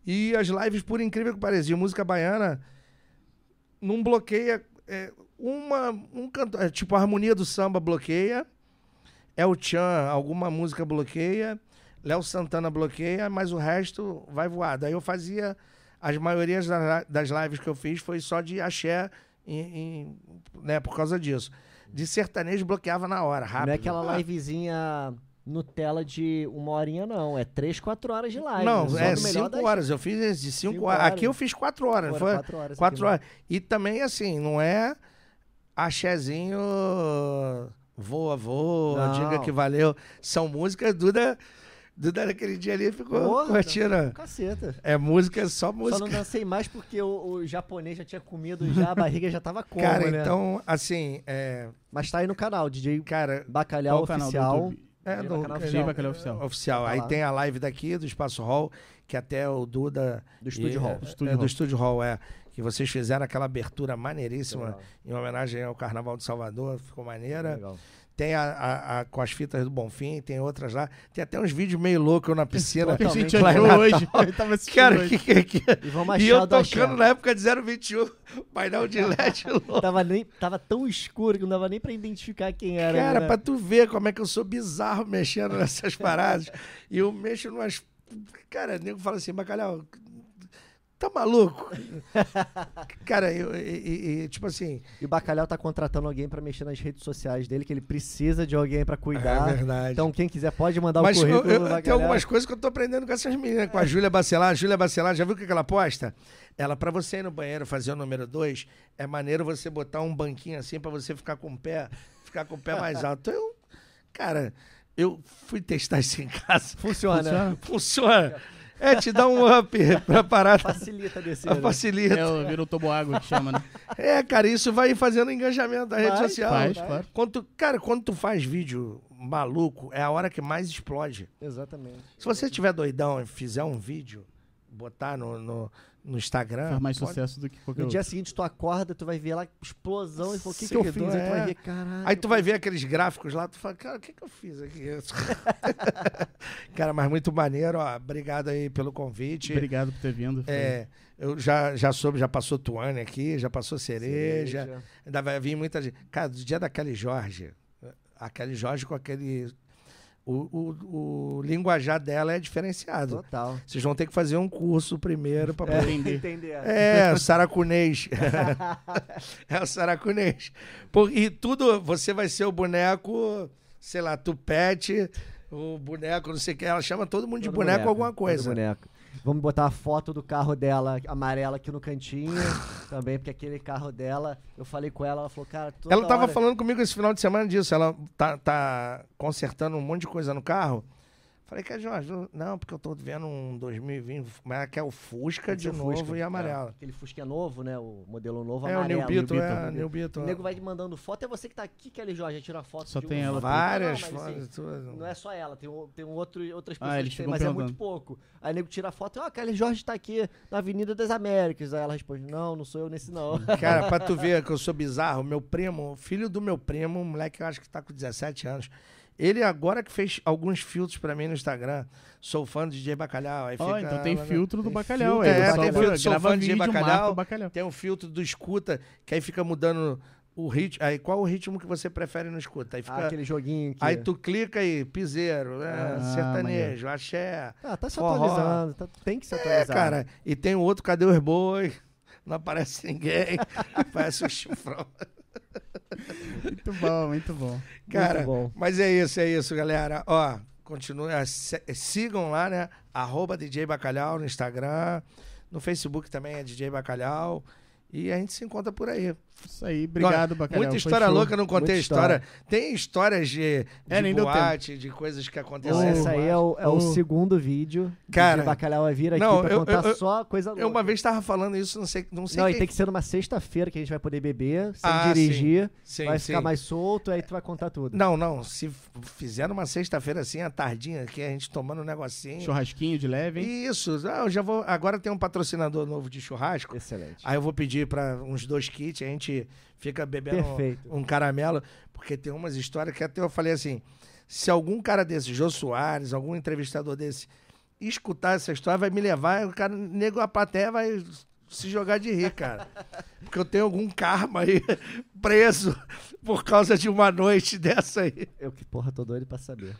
E as lives, por incrível que pareça, de música baiana, não bloqueia. é, uma, um cantor, é, tipo, a harmonia do samba bloqueia. El Chan, alguma música bloqueia. Léo Santana bloqueia, mas o resto vai voar. Daí eu fazia. As maiorias da- das lives que eu fiz foi só de axé, em, em- né, por causa disso. De sertanejo bloqueava na hora, rápido. Não é aquela livezinha Nutella de uma horinha, não. É três, quatro horas de live. Não, é cinco das- horas. Eu fiz de cinco, Cinco horas. horas. Aqui eu fiz quatro horas, Agora, foi? quatro horas. Quatro aqui, horas. E também, assim, não é axézinho voa, voa, Não. diga que valeu. São músicas, Duda, Duda naquele dia ali ficou Porra, curtindo. Caceta. É música, só Só música. não dancei mais porque o, o japonês já tinha comido já, a barriga já tava *laughs* como, Cara, né? então, assim, é, Mas tá aí no canal, DJ cara, Bacalhau Qual o canal do Oficial. YouTube? é Bacalhau DJ Oficial. Bacalhau Oficial. oficial. Tá Aí tem a live daqui do Espaço Hall, que até o Duda Do Estúdio Hall. é, é, do Hall. Estúdio Hall, é. que vocês fizeram aquela abertura maneiríssima Legal. em homenagem ao Carnaval de Salvador, ficou maneira. Legal. Tem a, a- a- com as fitas do Bonfim, tem outras lá. Tem até uns vídeos meio loucos eu na piscina. que *laughs* a gente hoje. Ele *laughs* tava assistindo Cara, hoje. que, que, que... E vamos E achar eu tocando na época de 021, *laughs* painel de LED louco. Tava, nem, tava tão escuro que não dava nem pra identificar quem era. Cara, né? pra tu ver como é que eu sou bizarro mexendo nessas paradas. e eu mexo numas. Cara, o nego fala assim, bacalhau. Tá maluco? *laughs* Cara, eu, e- e- tipo assim. E o Bacalhau tá contratando alguém pra mexer nas redes sociais dele, que ele precisa de alguém pra cuidar. É verdade. Então, quem quiser pode mandar Mas o eu, currículo eu- do tem algumas coisas que eu tô aprendendo com essas meninas, com a Júlia Bacelar. Júlia Bacelar, já viu o que ela posta? Ela, pra você ir no banheiro fazer o número 2, é maneiro você botar um banquinho assim pra você ficar com o pé, ficar com o pé mais alto. Eu, cara, eu fui testar isso em casa. Funciona. Funciona. Funciona. É, te dá um up *laughs* pra parar. Facilita a descida. né? Facilita. É, o- vira o toboágua que chama, né? É, cara, isso vai fazendo engajamento da rede social. Faz, vai. claro. Quando tu- cara, quando tu faz vídeo maluco, é a hora que mais explode. Exatamente. Se você tiver doidão e fizer um vídeo, botar no, no, no Instagram. Faz mais pode- sucesso do que qualquer No outro. dia seguinte, tu acorda, tu vai ver lá explosão e fala, o que, que eu fiz? Seguidor, Aí tu vai é. ver, caralho. Aí tu vai ver aqueles gráficos lá, tu fala, cara, o que, que eu fiz aqui? *laughs* cara, mas muito maneiro, ó. Obrigado aí pelo convite. Obrigado por ter vindo. É, eu já, já soube, já passou Tuane aqui, já passou Cereja. Cereja. Ainda vai vir muita gente. Cara, do dia da Kelly Jorge, a Kelly Jorge com aquele. O, o, o linguajar dela é diferenciado. Total. Vocês vão ter que fazer um curso primeiro para É. poder. Entender. Entender. *laughs* É, o saracunês. é o saracunês. Por- e tudo, você vai ser o boneco, sei lá, tupete, o boneco, não sei o que. Ela chama todo mundo de Todo boneco, alguma todo coisa. boneco. Vamos botar a foto do carro dela amarela aqui no cantinho também, porque aquele carro dela, eu falei com ela, ela falou, cara, Ela tava hora- falando comigo esse final de semana disso. Ela tá, tá consertando um monte de coisa no carro. Falei que é Jorge, não, porque eu tô vendo um 2020, mas ela quer o Fusca Tem de que novo Fusca. e amarelo. É, aquele Fusca novo, né? O modelo novo É, o amarelo. New Beetle, New é, Beetle. New Beetle. O nego vai te mandando foto, é você que tá aqui, Kelly Jorge, tira foto Só de tem um- ela. Várias Não, mas, assim, fotos. tudo. Não é só ela, tem, um, tem um outro, outras Ah, pessoas eles que tem, mas é muito pouco. Aí o nego tira a foto, ó, a Kelly Jorge tá aqui na Avenida das Américas. Aí ela responde, não, não sou eu nesse não. *laughs* Cara, pra tu *laughs* ver que eu sou bizarro, meu primo, filho do meu primo, um moleque que eu acho que tá com 17 anos, ele agora que fez alguns filtros pra mim no Instagram, sou fã do DJ Bacalhau. Aí fica, então tem né? filtro do Tem bacalhau. filtro aí, do só bacalhau. grava Sou fã de vídeo, bacalhau. o. Tem um filtro do escuta, que aí fica mudando o ritmo. Aí qual o ritmo que você prefere no escuta? Aí Ah, fica. aquele joguinho que... Aí tu clica aí, piseiro, é, Ah, sertanejo, axé. Ah, tá se Forró. atualizando, tá- tem que se É, atualizar. cara. E tem o outro, cadê os boi? Não aparece ninguém. *laughs* Parece um chifrão. *laughs* Muito bom, muito bom. Cara, bom. mas é isso, é isso, galera. Ó, continue, eh, se- sigam lá, né? Arroba DJ Bacalhau no Instagram. No Facebook também é DJ Bacalhau. E a gente se encontra por aí. Isso aí, obrigado, bacalhau. Muita história show. louca, não contei Muita história. Tem histórias de, de É, nem deu boate, de coisas que aconteceram. essa aí é o, é o segundo vídeo. Cara, o Bacalhau vai vir aqui não, pra eu- contar eu- só coisa louca. Eu uma vez tava falando isso, não sei, não sei Não, e quem- tem que ser numa sexta-feira que a gente vai poder beber, sem Ah, dirigir. Sim, vai sim. ficar mais solto, aí tu vai contar tudo. Não, não. Se fizer uma sexta-feira assim, à tardinha, que a gente tomando um negocinho. Churrasquinho de leve, hein? Isso. Ah, eu já vou. Agora tem um patrocinador novo de churrasco. Excelente. Aí eu vou pedir para uns dois kits, a gente fica bebendo Perfeito. um caramelo, porque tem umas histórias que até eu falei assim: se algum cara desse, Jô Soares, algum entrevistador desse, escutar essa história, vai me levar, o cara, nego, a plateia vai se jogar de rir, cara. *laughs* Porque eu tenho algum karma aí preso por causa de uma noite dessa aí. Eu que porra, tô doido pra saber.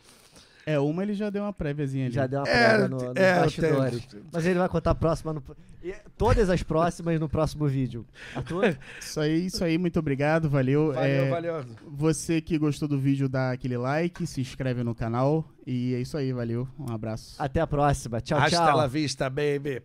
É, uma ele já deu uma préviazinha ali. Já deu uma É, prévia no, nos é, bastidores. tenho. Mas ele vai contar a próxima. No, e todas as próximas no próximo vídeo. Arthur? Isso aí, isso aí, muito obrigado, valeu. Valeu, É, valeu. Você que gostou do vídeo, dá aquele like, se inscreve no canal. E é isso aí, valeu. Um abraço. Até a próxima. Tchau, Hasta tchau. la vista, baby.